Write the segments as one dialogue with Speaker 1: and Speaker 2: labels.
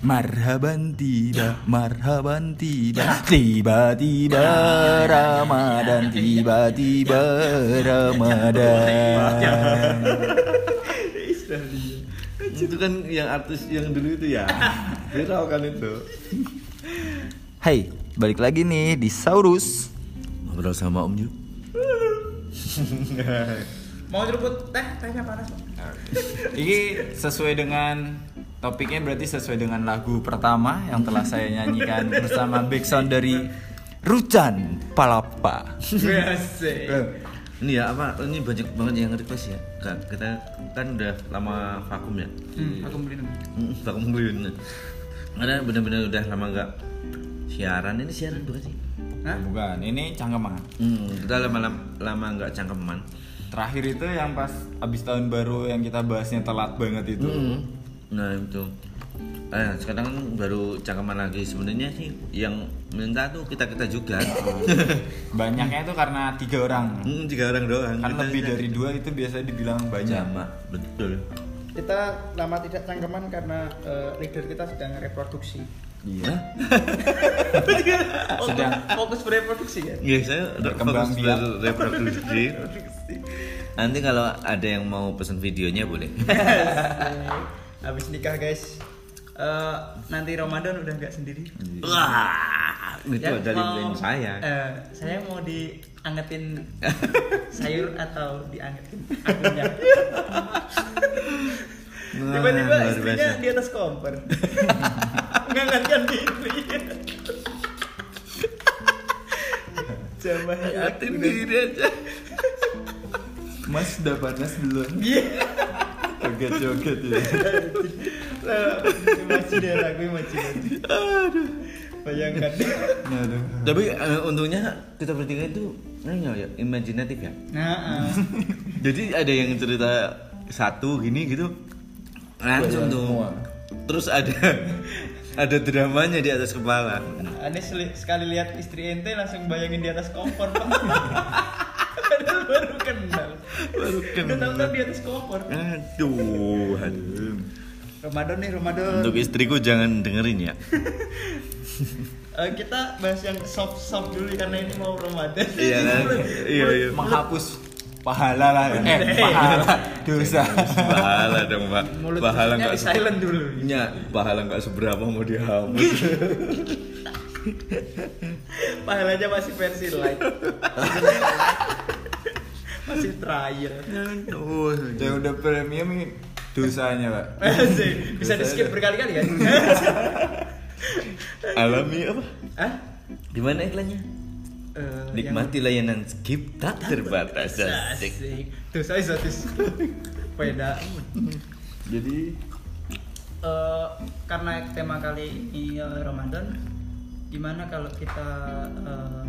Speaker 1: Marhaban tiba, marhaban tiba, tiba-tiba Ramadan, tiba-tiba Ramadan.
Speaker 2: itu kan yang artis yang dulu itu ya viral kan itu
Speaker 1: Hai, balik lagi nih di Saurus.
Speaker 2: ngobrol sama Om Yu
Speaker 3: Mau nyeruput teh, tehnya panas.
Speaker 1: Ini sesuai dengan topiknya berarti sesuai dengan lagu pertama yang telah saya nyanyikan bersama background dari Rucan Palapa.
Speaker 3: Biasa.
Speaker 2: ini ya apa ini banyak banget yang request ya kan kita kan udah lama vakum ya
Speaker 3: Hmm, aku beli dulu.
Speaker 2: Hmm, vakum beliin ada benar-benar udah lama nggak siaran ini siaran bukan sih
Speaker 3: Hah?
Speaker 1: Bukan, ini cangkeman.
Speaker 2: hmm, kita lama lama nggak cangkeman
Speaker 1: Terakhir itu yang pas abis tahun baru yang kita bahasnya telat banget itu.
Speaker 2: Hmm. Nah itu eh sekarang kan baru cangkeman lagi sebenarnya sih yang minta tuh kita kita juga
Speaker 1: Banyaknya itu karena tiga orang.
Speaker 2: hmm, tiga orang doang
Speaker 1: Kan
Speaker 2: Kita-
Speaker 1: lebih dari dua itu biasa dibilang banyak.
Speaker 2: Jamak, betul
Speaker 3: Kita lama tidak cangkeman karena eh, leader kita sedang reproduksi.
Speaker 1: Iya. Sedang
Speaker 3: fokus bereproduksi kan?
Speaker 2: Iya, saya
Speaker 1: Berkembang
Speaker 2: fokus
Speaker 1: biak.
Speaker 2: berreproduksi. Nanti kalau ada yang mau pesan videonya boleh.
Speaker 3: Habis nikah guys. Eh, nanti Ramadan udah nggak sendiri.
Speaker 2: Wah, itu
Speaker 3: Ya,
Speaker 2: dari
Speaker 3: mau-
Speaker 2: saya.
Speaker 3: eh, saya mau diangetin sayur atau diangetin akunya. Tiba-tiba istrinya di atas kompor. Mengangkatkan diri. Jamaah
Speaker 2: Liatin diri aja.
Speaker 1: Mas udah panas belum?
Speaker 3: Iya.
Speaker 1: Joget-joget ya.
Speaker 3: Imajinasi aku imajinasi. Aduh. Bayangkan.
Speaker 1: Aduh.
Speaker 2: Tapi eh, untungnya kita bertiga itu ini ya imajinatif ya.
Speaker 3: Nah, ah.
Speaker 2: Jadi ada yang cerita satu gini gitu langsung tuh.
Speaker 1: semua.
Speaker 2: Terus ada ada dramanya di atas kepala.
Speaker 3: aneh seli- sekali lihat istri ente langsung bayangin di atas kompor. Padahal baru kenal.
Speaker 2: Baru kenal.
Speaker 3: Di atas kompor.
Speaker 2: Aduh, aduh.
Speaker 3: Ramadan nih Ramadan.
Speaker 2: Untuk istriku jangan dengerin ya.
Speaker 3: Eh, kita bahas yang soft soft dulu karena ini mau Ramadan.
Speaker 2: Iya kan? Iya, iya.
Speaker 1: Menghapus pahala lah. Eh, pahala dosa.
Speaker 2: Pahala dong, Pak.
Speaker 3: Mulut
Speaker 2: Pahala
Speaker 3: di
Speaker 2: enggak
Speaker 3: silent dulu.
Speaker 2: Ya, pahala nggak seberapa mau dihapus.
Speaker 3: Pahalanya masih versi light. Masih trial.
Speaker 2: Oh,
Speaker 1: Yang udah premium ini dosanya, Pak.
Speaker 3: Bisa di skip berkali-kali kan?
Speaker 2: alami apa?
Speaker 3: Hah?
Speaker 2: Gimana iklannya?
Speaker 3: Eh,
Speaker 2: Nikmati layanan skip tak terbatas.
Speaker 3: yang-
Speaker 2: Asik.
Speaker 3: Tuh saya satis. Peda.
Speaker 1: Jadi
Speaker 3: Eh, karena tema kali ini eh, Ramadan, gimana kalau kita eh,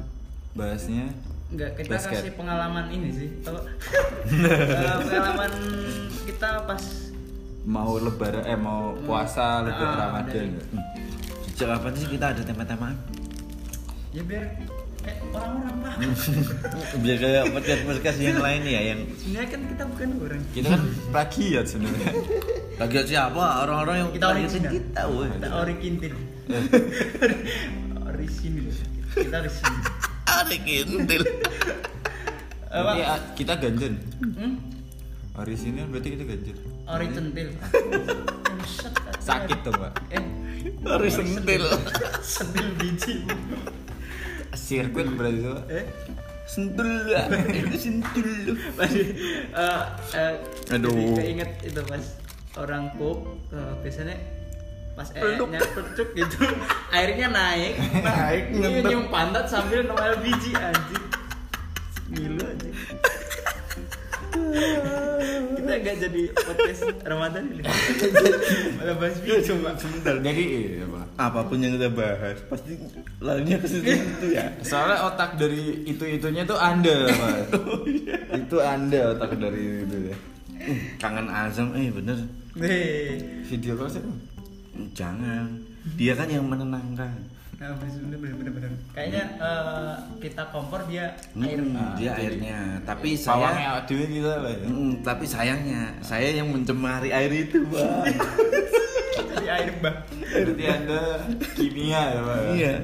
Speaker 1: bahasnya
Speaker 3: nggak kita
Speaker 1: Basket.
Speaker 3: kasih pengalaman ini sih? Eh, pengalaman kita pas
Speaker 1: mau lebaran eh mau puasa lebih
Speaker 3: Ah,
Speaker 1: Ramadan.
Speaker 3: dari-
Speaker 1: Hmm.
Speaker 2: Sejak kapan sih kita ada tema-temaan?
Speaker 3: ya biar kayak orang-orang lah.
Speaker 2: Biar kayak podcast-podcast yang lain ya yang
Speaker 3: Sebenarnya kan kita bukan orang.
Speaker 1: Kita kan plagiat sebenarnya.
Speaker 2: lagi siapa orang-orang yang
Speaker 3: Kita original.
Speaker 2: kita.
Speaker 3: Kita original. Orisinil. Kita
Speaker 2: Original.
Speaker 3: Apa?
Speaker 1: Berarti, ah, kita ganjen.
Speaker 3: Hmm?
Speaker 1: Orisinil berarti kita ganjen.
Speaker 3: Ori centil.
Speaker 1: Sakit tuh, Pak.
Speaker 3: Eh,
Speaker 2: Ori sentil.
Speaker 3: sentil biji.
Speaker 1: Sirkuit berarti itu. Pak.
Speaker 3: Eh,
Speaker 2: Sentul lah. Itu sentul.
Speaker 3: masih eh eh,
Speaker 2: Aduh.
Speaker 3: jadi keinget itu pas orang pup eh, biasanya pas
Speaker 2: Peluk.
Speaker 3: ehnya pelecuk gitu airnya naik
Speaker 2: Naik,
Speaker 3: Iya,
Speaker 2: ngentep.
Speaker 3: nyium pantat sambil noel biji anjing ngilu anjing kita nggak jadi podcast Ramadan ini malah bahas biji pak
Speaker 2: Sebentar.
Speaker 1: Jadi iya, apa
Speaker 2: pun yang kita bahas pasti larinya ke situ situ ya.
Speaker 1: Soalnya otak dari itu-itunya tuh Anda, Pak. Itu Anda otak dari itu ya.
Speaker 2: Kangen azam eh bener.
Speaker 3: nih
Speaker 1: Video call sih.
Speaker 2: Jangan. Dia kan yang menenangkan.
Speaker 3: nah bener bener bener bener kayaknya eh, kita kompor dia air
Speaker 2: Hmm,
Speaker 1: Nah,
Speaker 2: dia
Speaker 1: jadi-
Speaker 2: airnya. Tapi saya
Speaker 1: kita lah ya.
Speaker 2: Hmm, tapi sayangnya saya yang mencemari air itu, Bang.
Speaker 3: Jadi air bah.
Speaker 1: Berarti anda kimia ya?
Speaker 2: Iya.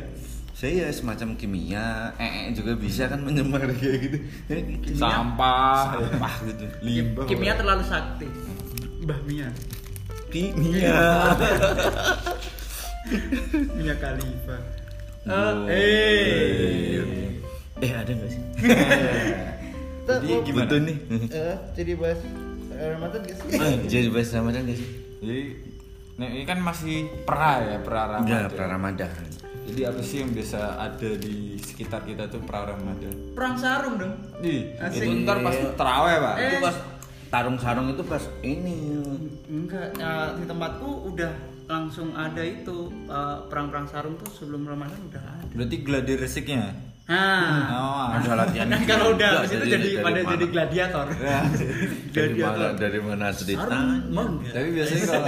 Speaker 2: Saya ya semacam kimia, ee juga bisa kan menyemar kayak gitu. Ya, gitu.
Speaker 1: Sampah.
Speaker 2: Sampah gitu.
Speaker 1: Limbah.
Speaker 3: Kimia terlalu sakti. Mbah Mia.
Speaker 2: Kimia.
Speaker 3: Mia Khalifa.
Speaker 2: Oh.
Speaker 3: Eh,
Speaker 2: Eh ada nggak sih?
Speaker 1: Jadi gimana?
Speaker 2: Betul nih.
Speaker 3: eh, jadi bahas Ramadan gak sih?
Speaker 2: Ah, Jadi bahas Ramadan nggak sih?
Speaker 1: Jadi nah ini kan masih pra ya pra
Speaker 2: Enggak,
Speaker 1: Ramadan.
Speaker 2: pra Ramadan.
Speaker 1: Jadi apa sih yang biasa ada di sekitar kita tuh pra Ramadan?
Speaker 3: Perang sarung dong.
Speaker 1: Di itu ntar pasti terawih pak.
Speaker 3: Eh.
Speaker 2: Itu pas tarung sarung itu pas ini.
Speaker 3: Enggak, ya, di tempatku udah langsung ada itu eh, perang-perang sarung tuh sebelum Ramadan udah ada.
Speaker 1: Berarti gladi resiknya.
Speaker 3: Nah,
Speaker 1: Oh,
Speaker 2: Ada latihan.
Speaker 3: kan kalau udah habis itu jadi
Speaker 2: dari
Speaker 3: pada
Speaker 2: mana?
Speaker 3: jadi gladiator.
Speaker 1: Ya.
Speaker 2: dari mana dari mana ceritanya?
Speaker 1: Tapi biasanya kalau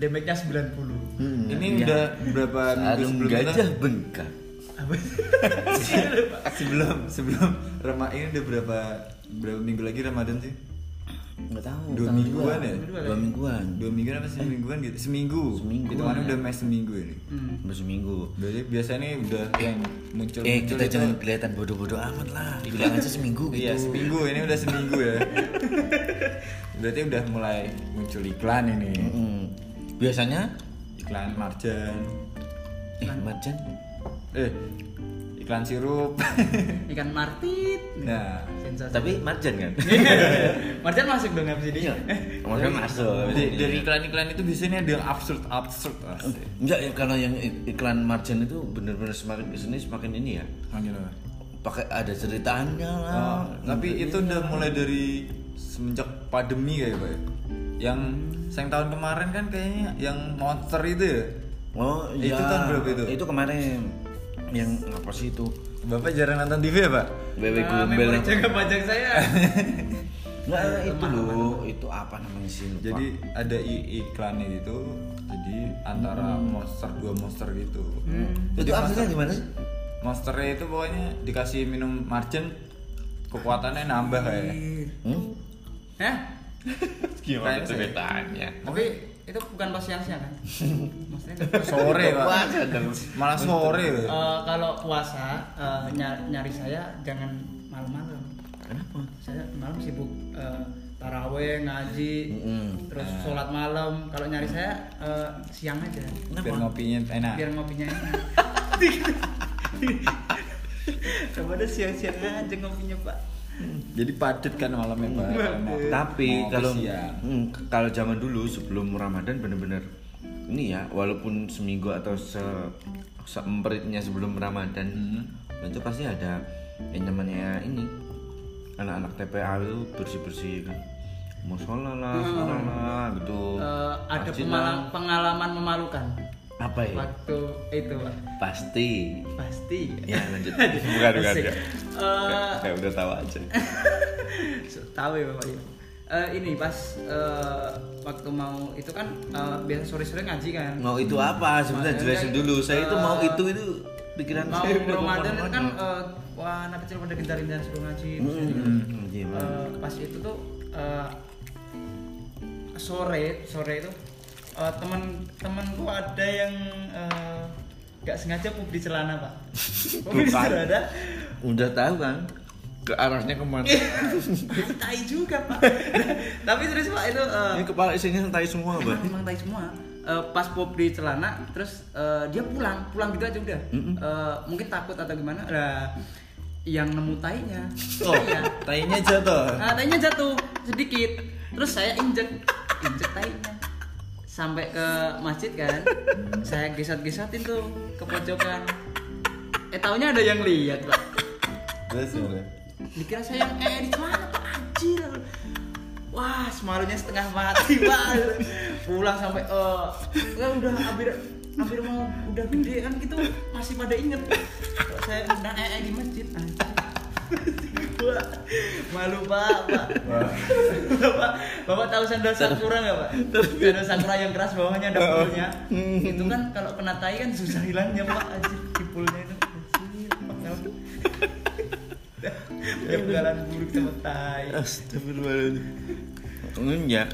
Speaker 3: Damage-nya 90.
Speaker 2: Hmm,
Speaker 1: ini
Speaker 2: iya.
Speaker 1: udah berapa minggu
Speaker 2: sarung
Speaker 1: sebelum
Speaker 2: gajah bengkak.
Speaker 3: Apa?
Speaker 1: sebelum sebelum Rama ini udah berapa berapa minggu lagi Ramadan sih?
Speaker 2: Nggak tahu.
Speaker 1: Dua mingguan ya?
Speaker 2: Dua mingguan.
Speaker 1: Dua mingguan apa sih mingguan gitu? Seminggu.
Speaker 2: Seminggu.
Speaker 1: Itu mana udah mes seminggu ini.
Speaker 3: Hmm.
Speaker 2: Baru seminggu.
Speaker 1: Berarti biasanya udah yang muncul
Speaker 2: Eh
Speaker 1: muncul
Speaker 2: kita
Speaker 1: itu-
Speaker 2: jangan kelihatan bodoh-bodoh amat lah. Dibilang aja seminggu gitu.
Speaker 1: Iya seminggu ini udah seminggu ya. Berarti udah mulai muncul iklan ini.
Speaker 2: Mm-mm. Biasanya
Speaker 1: Iklan marjan.
Speaker 2: eh Marjan
Speaker 1: Eh iklan sirup.
Speaker 3: Ikan martit.
Speaker 1: nah.
Speaker 3: Sensasi.
Speaker 2: tapi Marjan kan?
Speaker 3: Marjan masuk dong habis ini.
Speaker 2: Iya. Marjan masuk.
Speaker 1: Dari, dari iklan-iklan itu biasanya ada yang absurd absurd.
Speaker 2: Enggak ya kalau yang ik- iklan Marjan itu bener-bener semakin ke sini semakin ini ya.
Speaker 1: Apa?
Speaker 2: Pakai ada ceritanya lah.
Speaker 1: Oh, tapi itu udah mulai dari semenjak pandemi kayak pak ya? Yang sayang tahun kemarin kan kayaknya yang monster itu ya.
Speaker 2: Oh iya.
Speaker 1: Itu tahun berapa itu?
Speaker 2: Itu kemarin yang apa sih itu?
Speaker 1: Bapak jarang nonton TV ya pak?
Speaker 3: Eh,
Speaker 2: gombel.
Speaker 3: memori jaga pajak saya.
Speaker 2: Enggak itu loh, itu apa namanya sih? lupa.
Speaker 1: Jadi ada iklannya gitu. Jadi antara monster dua monster gitu.
Speaker 2: itu
Speaker 1: Jadi
Speaker 2: artinya
Speaker 1: monster-
Speaker 2: gimana sih?
Speaker 1: Monsternya itu pokoknya dikasih minum margin kekuatannya nambah kayak.
Speaker 2: Hmm?
Speaker 3: Hah?
Speaker 1: Gimana
Speaker 2: ceritanya?
Speaker 3: Tapi itu bukan pas siang-siang kan? Maksudnya kan-
Speaker 1: Sore pak. Malah sore.
Speaker 3: Eh, kalau puasa eh, ny- nyari saya jangan malam-malam.
Speaker 2: Kenapa?
Speaker 3: Saya malam sibuk eh, taraweh, ngaji,
Speaker 2: Mm-mm.
Speaker 3: terus sholat malam. Kalau nyari saya eh, siang aja.
Speaker 1: Biar ngopinya enak.
Speaker 3: Biar ngopinya enak. Daripada siang-siang aja ngopinya pak.
Speaker 1: Jadi padat kan malamnya pak. Mau-
Speaker 2: Tapi
Speaker 1: mau
Speaker 2: kalau
Speaker 1: siang.
Speaker 2: hmm, kalau zaman dulu sebelum Ramadan bener-bener ini ya walaupun seminggu atau se seempritnya sebelum Ramadan
Speaker 1: Hmm.
Speaker 2: itu pasti ada yang namanya ini anak-anak TPA itu bersih-bersih kan mau sholat lah, sholat lah gitu.
Speaker 3: Eh, ada pengalaman memalukan
Speaker 2: apa ya?
Speaker 3: waktu itu pak.
Speaker 2: Pasti.
Speaker 3: Pasti.
Speaker 2: Ya lanjut. bukan bukan ya.
Speaker 3: Eh,
Speaker 2: Kayak udah tahu aja.
Speaker 3: tahu ya bapak ya. Eh, ini pas eh, waktu mau itu kan eh, biasa sore-sore ngaji kan.
Speaker 2: Mau itu apa? Sebenarnya jelasin
Speaker 3: kan,
Speaker 2: dulu. Saya itu
Speaker 3: eh,
Speaker 2: mau itu itu pikiran
Speaker 3: Mau
Speaker 2: saya
Speaker 3: Ramadan itu kan eh, wah anak kecil pada gencar-gencar suruh ngaji.
Speaker 2: Hmm,
Speaker 3: terus jadi,
Speaker 2: hmm,
Speaker 3: eh, pas itu tuh eh, sore sore itu eh, teman temanku ada yang eh, nggak sengaja pup di celana pak. Pup di celana.
Speaker 2: Udah tahu kan ke arahnya ke mana?
Speaker 3: itu tai juga pak. Tapi terus pak itu eh,
Speaker 2: Ini kepala isinya tai semua,
Speaker 3: emang,
Speaker 2: Bang.
Speaker 3: emang tai semua Eh, pas pop di celana terus eh, dia pulang pulang gitu aja udah
Speaker 2: Mm-mm.
Speaker 3: Eh, mungkin takut atau gimana lah yang nemu tainya
Speaker 1: Oh,
Speaker 3: iya
Speaker 1: tainya jatuh.
Speaker 3: nah, tainya jatuh sedikit terus saya injek injek tainya sampai ke masjid kan? Saya gesot-gesotin tuh ke pojokan. Eh taunya ada yang lihat pak.
Speaker 1: Terus
Speaker 3: dikira saya yang eh di mana pak anjir? Wah semalunya setengah mati pak. Pulang sampai eh ya udah hampir hampir mau udah gede kan gitu masih pada inget. Saya undang eh eh di masjid. Anjir. Wah, malu pak pak. Bapak bapak tahu sandal sakura nggak pak? Sandal sakura yang keras bawahnya ada pulnya. Itu kan kalau kena tai kan susah hilangnya pak. Anjir kipulnya itu. Anjir pak. Tahu punya pengalaman buruk sama tai.
Speaker 2: Astagfirullahaladzim. Hmm, ya.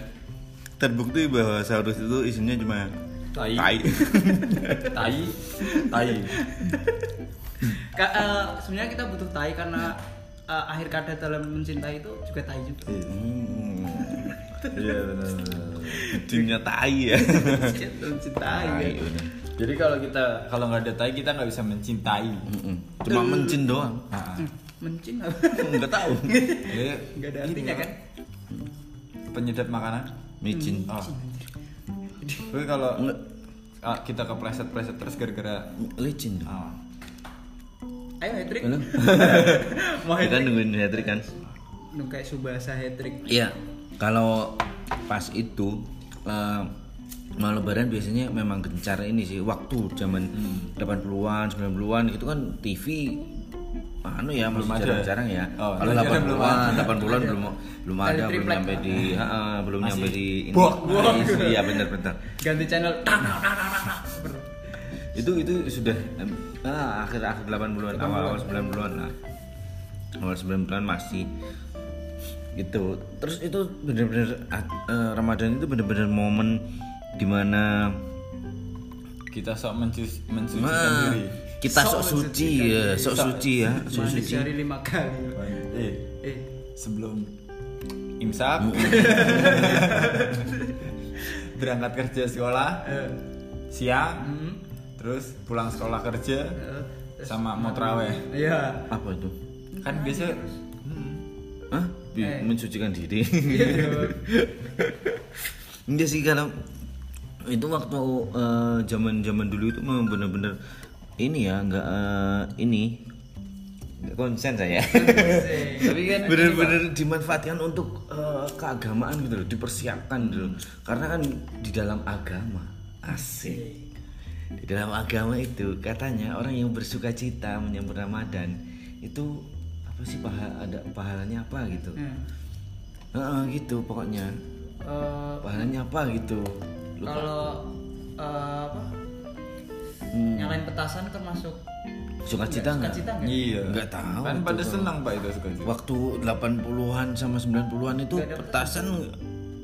Speaker 2: terbukti bahwa saurus itu isinya cuma
Speaker 1: Tai.
Speaker 2: tai.
Speaker 1: tai. Tai.
Speaker 3: Ka- eh, sebenarnya kita butuh tai karena eh, akhir kata dalam mencintai itu juga tai juga
Speaker 2: Hmm. Iya benar. Dunia tai ya.
Speaker 3: dalam mencintai
Speaker 2: Tai,
Speaker 3: ya.
Speaker 2: benar.
Speaker 1: jadi kalau kita kalau nggak ada tai kita nggak bisa mencintai.
Speaker 2: Cuma mencin doang.
Speaker 1: nah,
Speaker 3: mencin apa
Speaker 2: Enggak tahu.
Speaker 1: jadi
Speaker 3: nggak ada artinya kan
Speaker 1: penyedap makanan
Speaker 2: Micin.
Speaker 1: oh tapi kalau
Speaker 2: Nggak.
Speaker 1: ah, kita kepleset-pleset terus gara-gara
Speaker 2: Licin. dong.
Speaker 3: Ayo hat-trick
Speaker 2: Halo?
Speaker 3: mau
Speaker 2: Kita
Speaker 3: hat-trick
Speaker 2: nungguin hat-trick kan.
Speaker 3: nu kayak subasa hat-trick
Speaker 2: Iya. Kalau pas itu eh, mau lebaran biasanya memang gencar ini sih waktu zaman 80-an, 90-an gitu kan TV anu ya masih
Speaker 1: Belum ada.
Speaker 2: jarang-jarang ya.
Speaker 1: Oh,
Speaker 2: Kalau
Speaker 1: belum ada, belum
Speaker 2: 80-an,
Speaker 1: ada.
Speaker 2: 80-an belum belum ada, belum nyampe di ha-ha, belum
Speaker 1: Masih
Speaker 2: nyampe di ini.
Speaker 1: buak.
Speaker 2: Iya benar-benar.
Speaker 3: ganti channel
Speaker 2: itu itu sudah ah, akhir akhir 80-an awal awal 90-an lah. Awal 90-an masih gitu. Terus itu benar-benar eh, Ramadan itu benar-benar momen di mana
Speaker 1: kita sok mencu- mensucikan
Speaker 2: nah,
Speaker 1: diri.
Speaker 2: kita
Speaker 3: Sok
Speaker 2: sok suci ya sok
Speaker 1: Sok-
Speaker 2: suci ya. sok suci.
Speaker 3: sehari lima kali.
Speaker 1: Eh
Speaker 3: eh
Speaker 1: sebelum imsak berangkat kerja sekolah
Speaker 3: eh,
Speaker 1: siang
Speaker 3: hmm,
Speaker 1: terus pulang sekolah kerja
Speaker 3: terus-
Speaker 1: sama mau teraweh
Speaker 3: iya.
Speaker 2: Apa itu?
Speaker 1: Kan biasa
Speaker 2: Hah? Bi-
Speaker 3: Eh.
Speaker 2: mensucikan diri.
Speaker 3: Iya.
Speaker 2: Enggak sih kalau itu waktu eh, zaman-zaman dulu itu memang bener-bener ini ya nggak eh, ini nggak konsen saya.
Speaker 1: Tapi kan
Speaker 2: bener-bener dimanfaatkan untuk eh, keagamaan gitu loh dipersiapkan gitu loh. Karena kan di dalam agama asik di dalam agama itu katanya orang yang bersuka cita menyambut Ramadan itu apa sih pahala ada pahalanya apa gitu
Speaker 3: Hmm.
Speaker 2: Heeh, gitu pokoknya
Speaker 3: Eh,
Speaker 2: pahalanya apa gitu Lupa.
Speaker 3: kalau eh, apa
Speaker 2: Hmm.
Speaker 3: nyalain petasan termasuk
Speaker 2: Sukacita nggak?
Speaker 3: sukacita nggak?
Speaker 1: iya
Speaker 2: Nggak tahu
Speaker 1: kan pada senang pak itu suka
Speaker 2: waktu 80-an sama 90-an itu petasan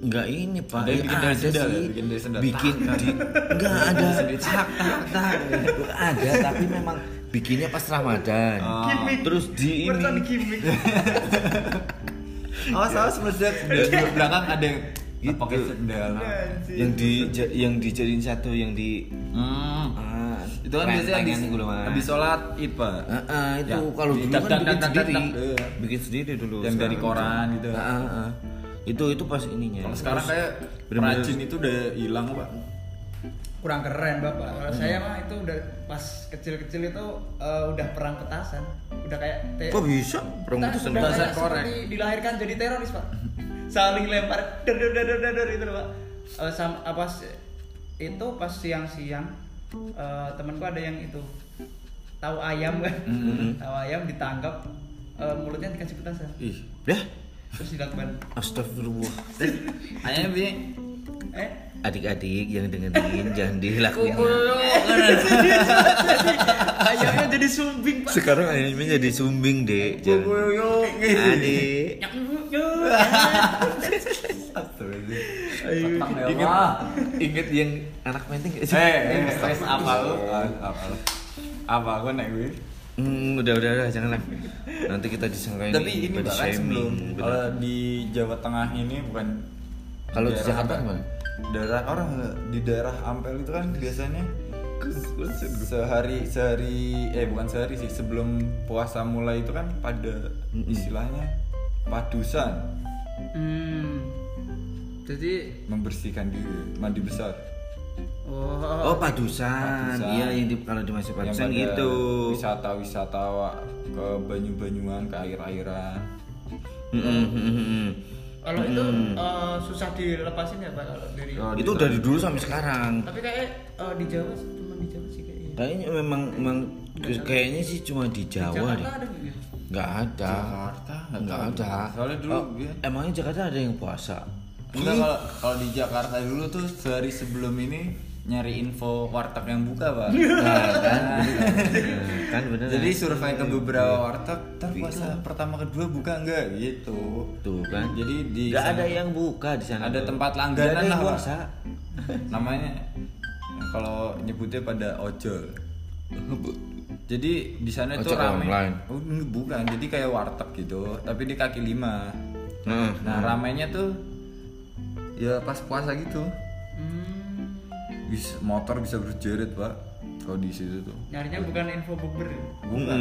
Speaker 2: nggak ini pak.
Speaker 1: Ada yang
Speaker 2: Eh,
Speaker 1: bikin dari
Speaker 2: ada
Speaker 1: sendal ya?
Speaker 2: sih.
Speaker 1: Bikin dari sendal.
Speaker 2: bikin di nggak ada. tak tak tak. Ada tapi memang bikinnya pas Ramadan.
Speaker 1: Oh.
Speaker 2: terus di ini.
Speaker 1: Awas awas meledak. Di belakang ada yang
Speaker 2: Gitu.
Speaker 1: pakai sendal.
Speaker 2: Yang di yang dijadiin satu yang di
Speaker 1: hmm.
Speaker 2: ah,
Speaker 1: itu kan biasanya habis, habis sholat id pak.
Speaker 2: Ah, ah, itu
Speaker 1: Ya,
Speaker 2: kalau
Speaker 1: di-
Speaker 2: dulu kan bikin sendiri, bikin sendiri dulu.
Speaker 1: Yang dari koran gitu.
Speaker 2: Itu itu pas ininya.
Speaker 1: kalau sekarang kayak perajin itu udah hilang pak.
Speaker 3: Kurang keren bapak.
Speaker 2: Hmm.
Speaker 3: kalau saya mah itu udah pas kecil-kecil itu eh, udah perang petasan. Udah kayak te-
Speaker 2: Kok bisa? Perang petasan
Speaker 1: petasan. korek.
Speaker 3: dilahirkan jadi teroris pak. Saling lempar der der der der der itu loh, pak. Eh, sama apa sih, itu pas siang-siang eh, temanku ada yang itu tahu ayam kan? Tahu ayam ditangkap eh, mulutnya dikasih petasan.
Speaker 1: Ih
Speaker 2: Ya,
Speaker 3: terus dilakukan
Speaker 2: astagfirullah.
Speaker 1: ayamnya bi
Speaker 3: eh
Speaker 2: Adik-adik yang dengerin jangan dilakuin.
Speaker 3: ayamnya jadi sumbing pak
Speaker 2: Sekarang ayamnya jadi sumbing, Dek. Jangan. Adik. Ingat, ingat yang anak menteng gak sih?
Speaker 1: eh eh eh, apa lu apa lu apa aku naik gue
Speaker 2: Hmm, udah udah udah janganlah. Nanti kita disangkain
Speaker 1: tapi ini bahkan sebelum kalau di Jawa Tengah ini bukan
Speaker 2: Kalau di Jakarta gimana?
Speaker 1: daerah orang di daerah Ampel itu kan biasanya sehari sehari eh bukan sehari sih sebelum puasa mulai itu kan pada istilahnya padusan
Speaker 3: hmm. jadi
Speaker 1: membersihkan diri mandi besar
Speaker 3: oh,
Speaker 2: Oh, padusan.
Speaker 1: Padusan.
Speaker 2: Iya, yang di, kalau di masih padusan gitu.
Speaker 1: wisata-wisata ke banyu-banyuan ke air-airan
Speaker 2: Mm, mm,
Speaker 3: kalau itu eh, susah dilepasin ya pak kalau dari
Speaker 1: Oh,
Speaker 2: Itu dari dulu sampai sekarang.
Speaker 3: tapi kayak eh, di Jawa sih, cuma di Jawa sih kayaknya
Speaker 2: Kayaknya memang memang kayaknya sih cuma di Jawa
Speaker 3: Jakarta
Speaker 2: deh.
Speaker 3: ada nggak ya?
Speaker 2: Ada.
Speaker 1: Jakarta
Speaker 2: Nggak ada.
Speaker 1: soalnya dulu
Speaker 2: Oh,
Speaker 1: dia-
Speaker 2: emangnya Jakarta ada yang puasa?
Speaker 1: Enggak kalau kalau di Jakarta dulu tuh sehari sebelum ini nyari info warteg yang buka pak.
Speaker 2: Nah, kan? Bener. kan? Bener
Speaker 1: jadi
Speaker 2: kan?
Speaker 1: survei ke beberapa warteg ntar puasa pertama kedua buka enggak? Gitu.
Speaker 2: Tuh kan?
Speaker 1: Jadi di
Speaker 2: nggak
Speaker 1: sana
Speaker 2: ada yang buka di sana
Speaker 1: ada
Speaker 2: tuh.
Speaker 1: tempat langganan lah
Speaker 2: puasa.
Speaker 1: Namanya kalau nyebutnya pada ojol. Jadi di sana itu
Speaker 2: online.
Speaker 1: Oh, bukan. Jadi kayak warteg gitu tapi di kaki lima.
Speaker 2: Heeh.
Speaker 1: nah ramenya tuh ya pas puasa gitu.
Speaker 3: Hmm,
Speaker 1: bisa motor bisa berjerit pak. Kalau di situ tuh.
Speaker 3: Nyarinya bukan info bukber
Speaker 1: bukan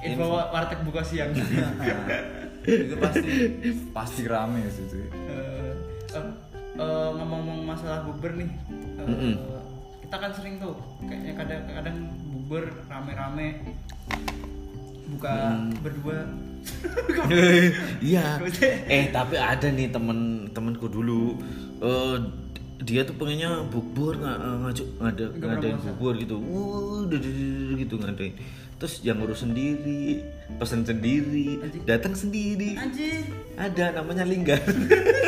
Speaker 3: info wa- warteg buka siang.
Speaker 1: Itu pasti. Pasti rame situ.
Speaker 3: Eh, eh, eh, ngomong-ngomong masalah bukber nih eh, kita kan sering tuh kayaknya kadang-kadang bukber rame-rame buka berdua
Speaker 2: Iya. eh tapi ada nih temen temenku dulu. eh dia tuh pengennya bubur nggak eh, ngajak ngada ngadain bubur gitu. Duh, gitu ngadain. Terus yang ngurus sendiri, pesen sendiri, datang sendiri.
Speaker 3: anjir
Speaker 2: Ada namanya Linggar.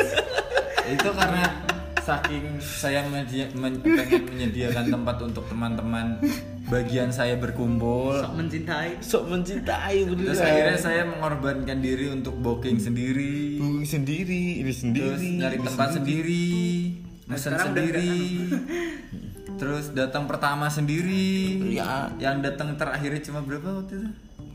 Speaker 1: itu karena saking saya men- pengen menyediakan tempat untuk teman-teman bagian saya berkumpul.
Speaker 3: Sok mencintai.
Speaker 2: Sok mencintai beneran.
Speaker 1: terus akhirnya saya mengorbankan diri untuk booking sendiri.
Speaker 2: Booking sendiri, ini sendiri.
Speaker 1: terus nyari
Speaker 2: ini
Speaker 1: tempat sendiri. mesen
Speaker 3: sekarang udah
Speaker 1: sendiri. terus datang pertama sendiri.
Speaker 2: Ya.
Speaker 1: yang datang terakhirnya cuma berapa waktu itu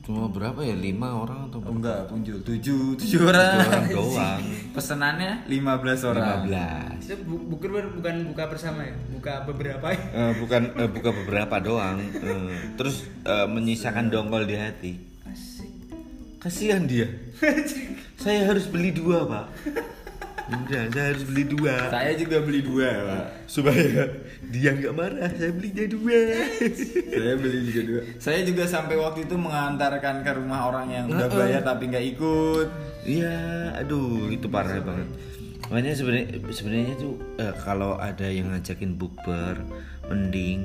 Speaker 2: Cuma berapa ya? Lima orang atau
Speaker 1: oh, enggak punjul tujuh tujuh orang,
Speaker 2: orang doang.
Speaker 1: pesenannya? 15 orang.
Speaker 2: 15
Speaker 3: itu bu- bukber ber- bukan buka bersama ya? Buka beberapa ya?
Speaker 2: Eh, bukan eh, buka beberapa doang. Eh, terus eh, menyisakan dongkol di hati.
Speaker 3: Asik.
Speaker 2: Kasihan dia. Saya harus beli dua pak Udah, saya harus beli dua.
Speaker 1: Saya juga beli dua pak.
Speaker 2: Supaya dia nggak marah saya belinya dua.
Speaker 1: Saya beli juga dua. Saya juga sampai waktu itu mengantarkan ke rumah orang yang udah bayar tapi nggak ikut.
Speaker 2: Iya aduh itu parah banget. Makanya sebenarnya sebenarnya tuh eh, kalau ada yang ngajakin bukber mending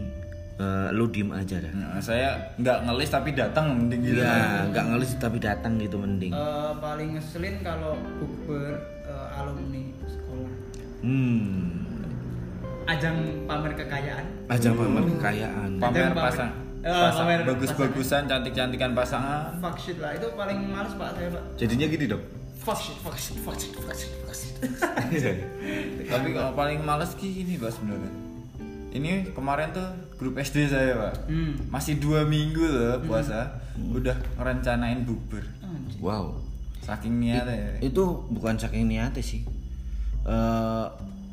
Speaker 2: eh, lu diem aja dah.
Speaker 1: Nah, saya nggak ngelis tapi datang mending gitu.
Speaker 2: Iya, nggak ngelis tapi datang gitu mending.
Speaker 3: Eh, paling ngeselin kalau bukber eh, alumni
Speaker 2: Hmm.
Speaker 3: ajang pamer kekayaan
Speaker 2: Ajang pamer kekayaan.
Speaker 1: pamer
Speaker 3: Ada yang pamer.
Speaker 1: pasang
Speaker 3: Eh,
Speaker 1: pasang
Speaker 3: pamer
Speaker 1: bagus-bagusan cantik-cantikan pasangan
Speaker 3: fuck shit lah itu paling males pak saya pak
Speaker 2: Jadinya gini dong.
Speaker 3: fuck shit fuck shit fuck shit fuck shit fuck shit
Speaker 1: tapi kalau paling males gini pak sebenarnya ini kemarin tuh grup SD saya pak
Speaker 3: hmm.
Speaker 1: masih dua minggu loh puasa udah ngerencanain bukber
Speaker 2: wow.
Speaker 1: saking niatnya ya.
Speaker 2: Itu bukan saking niatnya sih. Eh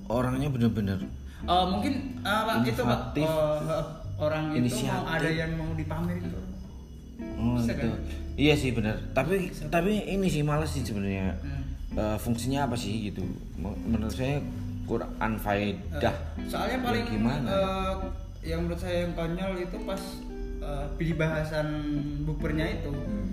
Speaker 2: orangnya bener-bener
Speaker 3: Eh, mungkin eh, Pak, itu pak eh, orang itu mau
Speaker 2: Inisiatif.
Speaker 3: ada yang mau dipamerin tuh
Speaker 2: Oh,
Speaker 3: Bisa
Speaker 2: gitu.
Speaker 3: kan?
Speaker 2: Iya sih benar. Tapi tapi ini sih males sih sebenarnya.
Speaker 3: Hmm.
Speaker 2: Eh, fungsinya apa sih gitu? Men- Menurut saya kurang unfaedah.
Speaker 3: soalnya
Speaker 2: Ya,
Speaker 3: paling
Speaker 2: gimana?
Speaker 3: eh, yang menurut saya yang konyol itu pas eh, di bahasan bupernya itu
Speaker 2: Hmm.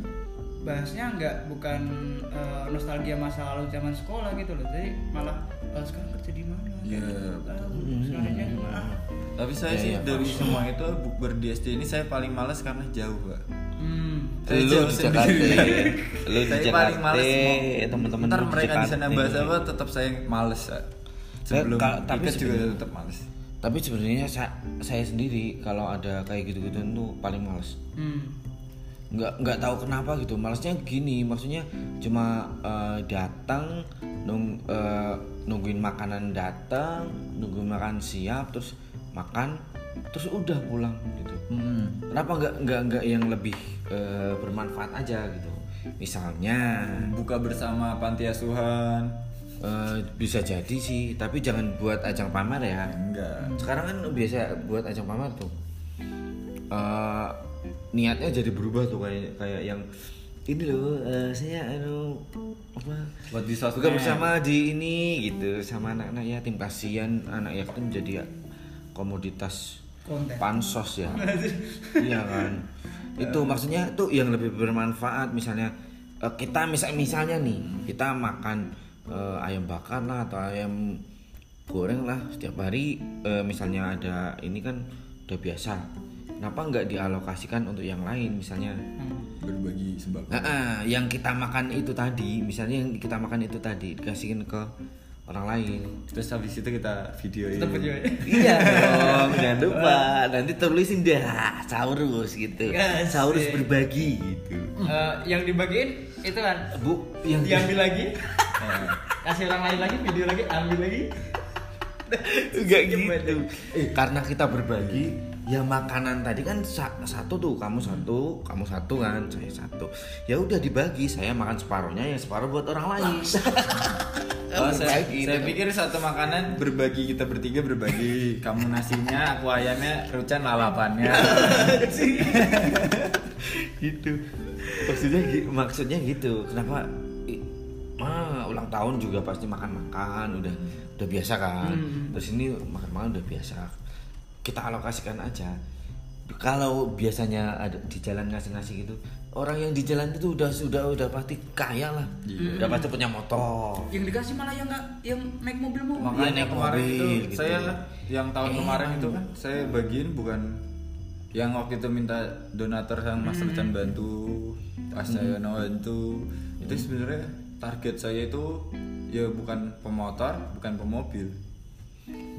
Speaker 3: Bahasnya nggak bukan eh, nostalgia masa lalu zaman sekolah gitu loh jadi malah eh, sekarang kerja di mana
Speaker 1: Iya.
Speaker 3: Di Ah.
Speaker 1: tapi saya
Speaker 2: Iya,
Speaker 1: sih
Speaker 2: iya.
Speaker 1: dari semua itu bukber di SD ini saya paling males karena jauh pak
Speaker 3: hmm.
Speaker 1: Saya
Speaker 2: lu
Speaker 1: jauh
Speaker 2: di Jakarta,
Speaker 1: sendiri.
Speaker 2: lu di
Speaker 1: saya
Speaker 2: Jakarta,
Speaker 1: paling males
Speaker 2: teman-teman
Speaker 1: ntar mereka di sana
Speaker 2: Jakarta.
Speaker 1: bahas apa tetap saya males Pak. sebelum
Speaker 2: ka- tapi
Speaker 1: ikut juga
Speaker 2: sebenarnya-
Speaker 1: tetap males
Speaker 2: Tapi sebenarnya sa- saya sendiri kalau ada kayak gitu-gitu tuh paling males.
Speaker 3: Hmm.
Speaker 2: Nggak nggak tahu kenapa gitu. Malesnya gini maksudnya cuma eh, datang nung, eh, nungguin makanan datang nungguin makan siap terus makan terus udah pulang gitu.
Speaker 1: Hmm.
Speaker 2: kenapa nggak nggak nggak yang lebih eh, bermanfaat aja gitu? Misalnya
Speaker 1: buka bersama panti asuhan.
Speaker 2: Eh, bisa jadi sih tapi jangan buat ajang pamer ya.
Speaker 1: Enggak.
Speaker 2: Sekarang kan biasa buat ajang pamer tuh. Eh, niatnya jadi berubah tuh kayak kayak yang ini loh eh, saya anu apa
Speaker 1: buat di sosmed
Speaker 2: buka bersama di ini gitu sama anak-anak yatim kasihan anak yatim jadi ya komoditas
Speaker 3: konten.
Speaker 2: pansos ya. Iya kan. Itu maksudnya tuh yang lebih bermanfaat misalnya eh, kita misal misalnya nih kita makan eh, ayam bakar lah atau ayam goreng lah setiap hari eh, misalnya ada ini kan udah biasa kenapa nggak dialokasikan untuk yang lain misalnya?
Speaker 1: Berbagi sembako.
Speaker 2: Nah, ah, yang kita makan itu tadi, misalnya yang kita makan itu tadi dikasihin ke orang lain.
Speaker 1: Terus habis itu kita videoin.
Speaker 3: Video ya.
Speaker 2: iya dong jangan lupa. Nanti tulisin dah saurus gitu.
Speaker 3: Asik.
Speaker 2: saurus berbagi gitu.
Speaker 3: Eh, yang dibagiin itu kan?
Speaker 2: Bu yang
Speaker 3: diambil lagi.
Speaker 1: Eh,
Speaker 3: kasih orang lain lagi video lagi ambil lagi.
Speaker 2: Enggak gitu. Eh, karena kita berbagi, ya makanan tadi kan sa- satu tuh, kamu satu, kamu satu kan, saya satu. Ya udah dibagi, saya makan separuhnya, yang separuh buat orang lain.
Speaker 1: Oh, saya, saya pikir satu makanan berbagi kita bertiga berbagi kamu nasinya aku ayamnya Rucan lalapannya
Speaker 2: gitu. Maksudnya maksudnya gitu. Kenapa i- ah, ulang tahun juga pasti makan-makan, udah udah biasa kan. Terus ini makan-makan udah biasa. Kita alokasikan aja. Kalau biasanya ada di jalan ngasih-ngasih gitu, orang yang di jalan itu udah sudah udah pasti kaya lah. Udah pasti punya motor.
Speaker 3: yang dikasih malah yang nggak yang naik mobil mobil
Speaker 1: makanya
Speaker 2: naik
Speaker 1: kemarin
Speaker 2: mobil,
Speaker 1: itu
Speaker 2: gitu.
Speaker 1: saya yang tahun
Speaker 2: Eh,
Speaker 1: kemarin itu kan saya bagiin bukan yang waktu itu minta donatur sama Mas Rucan bantu pas saya bantu. Itu sebenarnya target saya itu ya bukan pemotor bukan pemobil.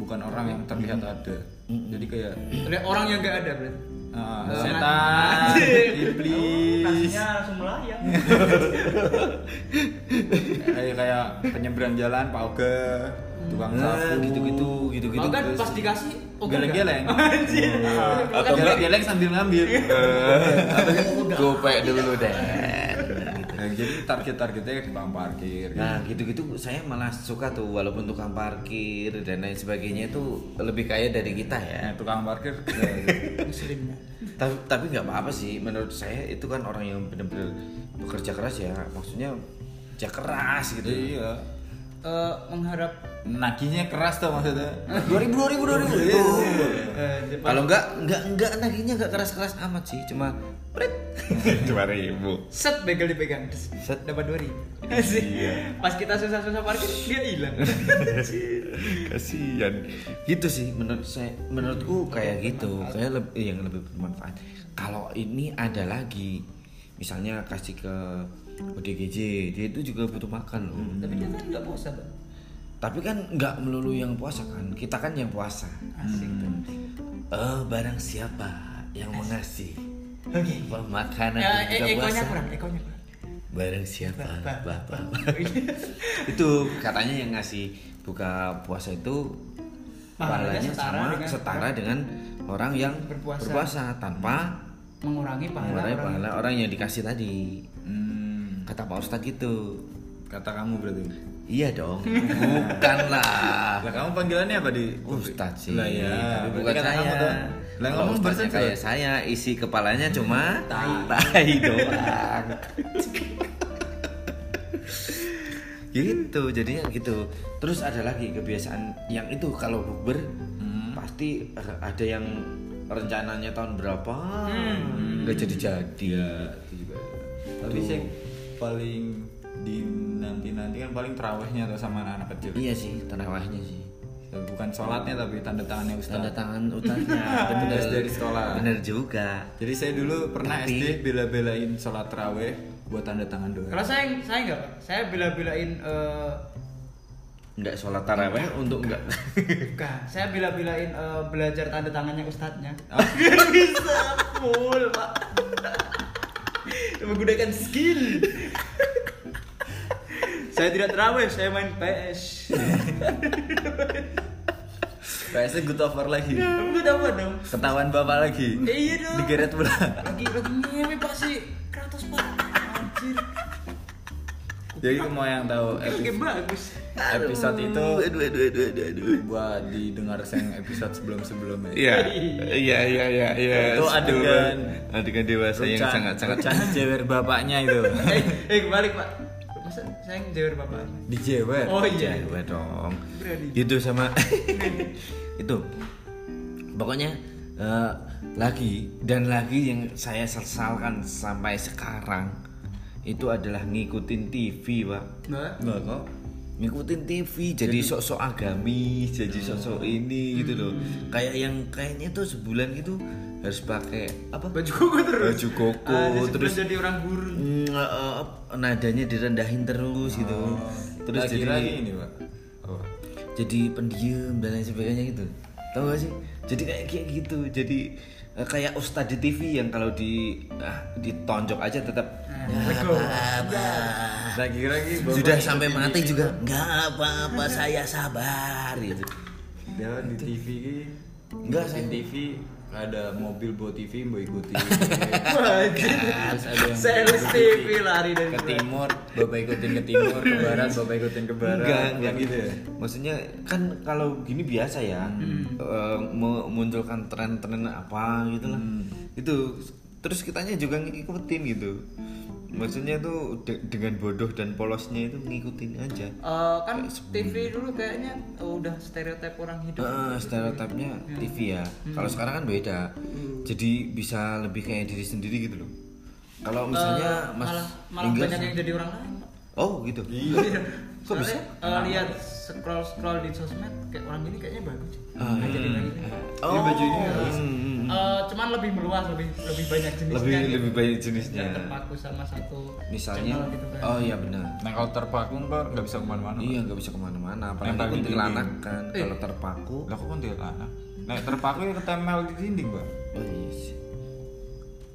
Speaker 1: Bukan orang yang terlihat ada jadi kayak
Speaker 3: lihat orang yang nggak ada berarti. Oh,
Speaker 1: setan iblis.
Speaker 3: Nasinya langsung melayang.
Speaker 1: Kayak kayak penyeberang jalan pauga tukang
Speaker 2: Nah,
Speaker 1: sapu
Speaker 2: gitu-gitu, gitu-gitu.
Speaker 3: Kan
Speaker 1: terus-
Speaker 3: pas dikasih oh,
Speaker 1: geleng-geleng.
Speaker 3: Anjir.
Speaker 2: Atau
Speaker 1: geleng-geleng sambil ngambil.
Speaker 2: Gopek dulu deh.
Speaker 1: Jadi target-targetnya tukang parkir
Speaker 2: Nah gitu-gitu saya malah suka tuh walaupun tukang parkir dan lain sebagainya itu lebih kaya dari kita ya.
Speaker 1: Nah, tukang parkir
Speaker 3: Muslim.
Speaker 2: Tapi tapi nggak apa-apa sih menurut saya itu kan orang yang benar-benar bekerja keras ya. Maksudnya kerja keras gitu.
Speaker 1: iya
Speaker 3: Eh, mengharap
Speaker 1: nagihnya keras tuh maksudnya 2000 2000 2000
Speaker 2: Itu.
Speaker 3: eh,
Speaker 2: Kalau nggak nggak nggak naginya nggak keras-keras amat sih, cuma prit dua ribu.
Speaker 3: set bagel dipegang
Speaker 2: Set.
Speaker 3: dapat dua ribu Asik. pas kita susah-susah parkir dia hilang
Speaker 2: Kasihan. Gitu sih menurut saya menurutku kayak gitu, kayak lebih yang lebih bermanfaat. Kalau ini ada lagi misalnya kasih ke ODGJ, dia itu juga butuh makan loh.
Speaker 3: tapi dia kan nggak puasa bang
Speaker 2: Tapi kan nggak melulu yang puasa kan, kita kan yang puasa.
Speaker 3: asik tuh
Speaker 2: Oh, barang siapa yang mengasih
Speaker 3: oke
Speaker 2: makanan
Speaker 3: ya, ekonya
Speaker 2: puasa?
Speaker 3: kurang ekonya kurang
Speaker 2: Barang siapa?
Speaker 3: Bapak.
Speaker 2: Bapak. itu katanya yang ngasih buka puasa itu
Speaker 3: Pahalanya setara
Speaker 2: sama
Speaker 3: dengan
Speaker 2: setara dengan orang yang
Speaker 3: Berpuasa.
Speaker 2: berpuasa, tanpa
Speaker 3: mengurangi pahala
Speaker 2: mengurangi
Speaker 3: orang
Speaker 2: pahala orang yang dikasih tadi.
Speaker 1: hmm,
Speaker 2: Kata Pak Ustadz gitu.
Speaker 1: kata kamu berarti
Speaker 2: Iya dong, bukan lah.
Speaker 1: lah kamu panggilannya apa di
Speaker 2: Ustadz sih,
Speaker 1: lah ya
Speaker 2: tapi bukan
Speaker 1: kata
Speaker 2: saya.
Speaker 1: lah kamu barusan
Speaker 2: kayak saya, isi kepalanya cuma tai doang. gitu, jadinya gitu. Terus ada lagi kebiasaan yang itu kalau bukber
Speaker 1: Hmm.
Speaker 2: pasti ada yang rencananya tahun berapa
Speaker 3: Hmm.
Speaker 2: nggak jadi-jadi.
Speaker 1: ya itu juga tapi sih paling di nanti kan paling terawihnya tuh sama anak-anak kecil
Speaker 2: Iya sih, terawihnya sih.
Speaker 1: bukan sholatnya tapi tanda tangannya ustaz
Speaker 2: Tanda tangan utangnya
Speaker 1: Bener dari sekolah.
Speaker 2: Bener juga.
Speaker 1: Jadi saya dulu pernah
Speaker 2: Tapi-
Speaker 1: SD bela-belain sholat terawih buat tanda tangan doa.
Speaker 3: kalau saya saya enggak saya bela-belain eh,
Speaker 2: Enggak sholat taraweh untuk enggak
Speaker 3: bukan saya bela-belain eh, belajar tanda tangannya ustadznya
Speaker 1: Oh.
Speaker 3: bisa full pak menggunakan skill saya tidak terawih saya main PS
Speaker 1: PS-nya good over lagi.
Speaker 3: kamu gue tahu dong
Speaker 1: Ketahuan bapak lagi.
Speaker 3: Ya iya dong.
Speaker 1: Digeret pula.
Speaker 3: lagi lagi ngewe pak si Kratos pak anjir
Speaker 1: Jadi mau yang tahu
Speaker 3: Oke
Speaker 1: epi-
Speaker 3: bagus
Speaker 1: episode itu
Speaker 2: aduh aduh aduh aduh aduh.
Speaker 1: buat didengar yang episode sebelum-sebelumnya.
Speaker 2: Iya, iya, iya, iya, iya.
Speaker 1: Itu adegan
Speaker 2: adegan dewasa yang sangat sangat
Speaker 1: Rucan jewer bapaknya itu.
Speaker 3: eh, eh kebalik pak saya ngejewer bapak
Speaker 1: Dijewer.
Speaker 3: oh iya
Speaker 2: Cewek dong.
Speaker 3: Berani.
Speaker 2: Itu sama itu. Pokoknya eh, lagi dan lagi yang saya sesalkan sampai sekarang itu adalah ngikutin TV, Pak.
Speaker 3: Mbak
Speaker 1: Enggak kok.
Speaker 2: ngikutin TV jadi sok-sok agamis jadi sok-sok ini gitu loh kayak yang kayaknya tuh sebulan gitu harus pakai apa?
Speaker 3: Baju koko terus.
Speaker 2: Baju koko
Speaker 3: Ah,
Speaker 2: terus
Speaker 3: jadi orang gurun
Speaker 2: mm, eh, eh, nadanya direndahin terus gitu. Terus
Speaker 1: lagi
Speaker 2: jadi
Speaker 1: lagi ini pak. Oh.
Speaker 2: jadi pendiam dan lain sebagainya gitu. Tahu gak sih? Jadi kayak kayak gitu. Jadi eh, kayak ustadz di TV yang kalau di ah, ditonjok aja tetap "Nggak apa-apa."
Speaker 1: Kira-kira
Speaker 2: sudah sampai mati juga. Nggak apa-apa saya sabar. Gitu
Speaker 1: Dia di TV
Speaker 2: Enggak, saya-
Speaker 1: TV ada mobil bawa TV mau ikuti. Terus ada yang
Speaker 3: Sales TV lari dari
Speaker 1: ke timur bapak ikutin ke timur ke barat bapak ikutin ke barat.
Speaker 2: Enggak enggak
Speaker 1: gitu ya?
Speaker 2: Maksudnya kan kalau gini biasa ya eh, memunculkan tren-tren apa gitu lah. Itu terus kitanya juga ngikutin gitu maksudnya tuh de- dengan bodoh dan polosnya itu ngikutin aja.
Speaker 3: Eh, kan TV dulu kayaknya udah stereotip orang hidup.
Speaker 2: Eh, stereotipnya TV ya. Kalau sekarang kan beda. Jadi bisa lebih kayak diri sendiri gitu loh. Kalau misalnya
Speaker 3: Eh,
Speaker 2: mas
Speaker 3: malah banyak yang jadi orang lain.
Speaker 2: Oh gitu
Speaker 3: Iya.
Speaker 2: Kok bisa?
Speaker 3: Eh, lihat scroll scroll di sosmed kayak orang ini kayaknya bagus.
Speaker 2: Ah,
Speaker 3: Nggak jadi lagi.
Speaker 2: oh
Speaker 1: Ini baju ini
Speaker 2: hmm, hmm.
Speaker 3: Eh, cuman lebih meluas, lebih lebih banyak jenisnya.
Speaker 2: lebih
Speaker 3: gitu.
Speaker 2: lebih banyak jenisnya
Speaker 3: Nggak terpaku sama satu
Speaker 2: misalnya
Speaker 3: channel gitu kan.
Speaker 2: oh iya benar
Speaker 1: nah kalau terpaku nggak nggak bisa ke mana-mana
Speaker 2: iya nggak bisa ke mana-mana
Speaker 1: apalagi di
Speaker 2: kuntilanak kan
Speaker 3: Eh.
Speaker 2: kalau terpaku
Speaker 1: lah kok kuntilanak nah terpaku ya ketempel di dinding mbak
Speaker 2: oh iya sih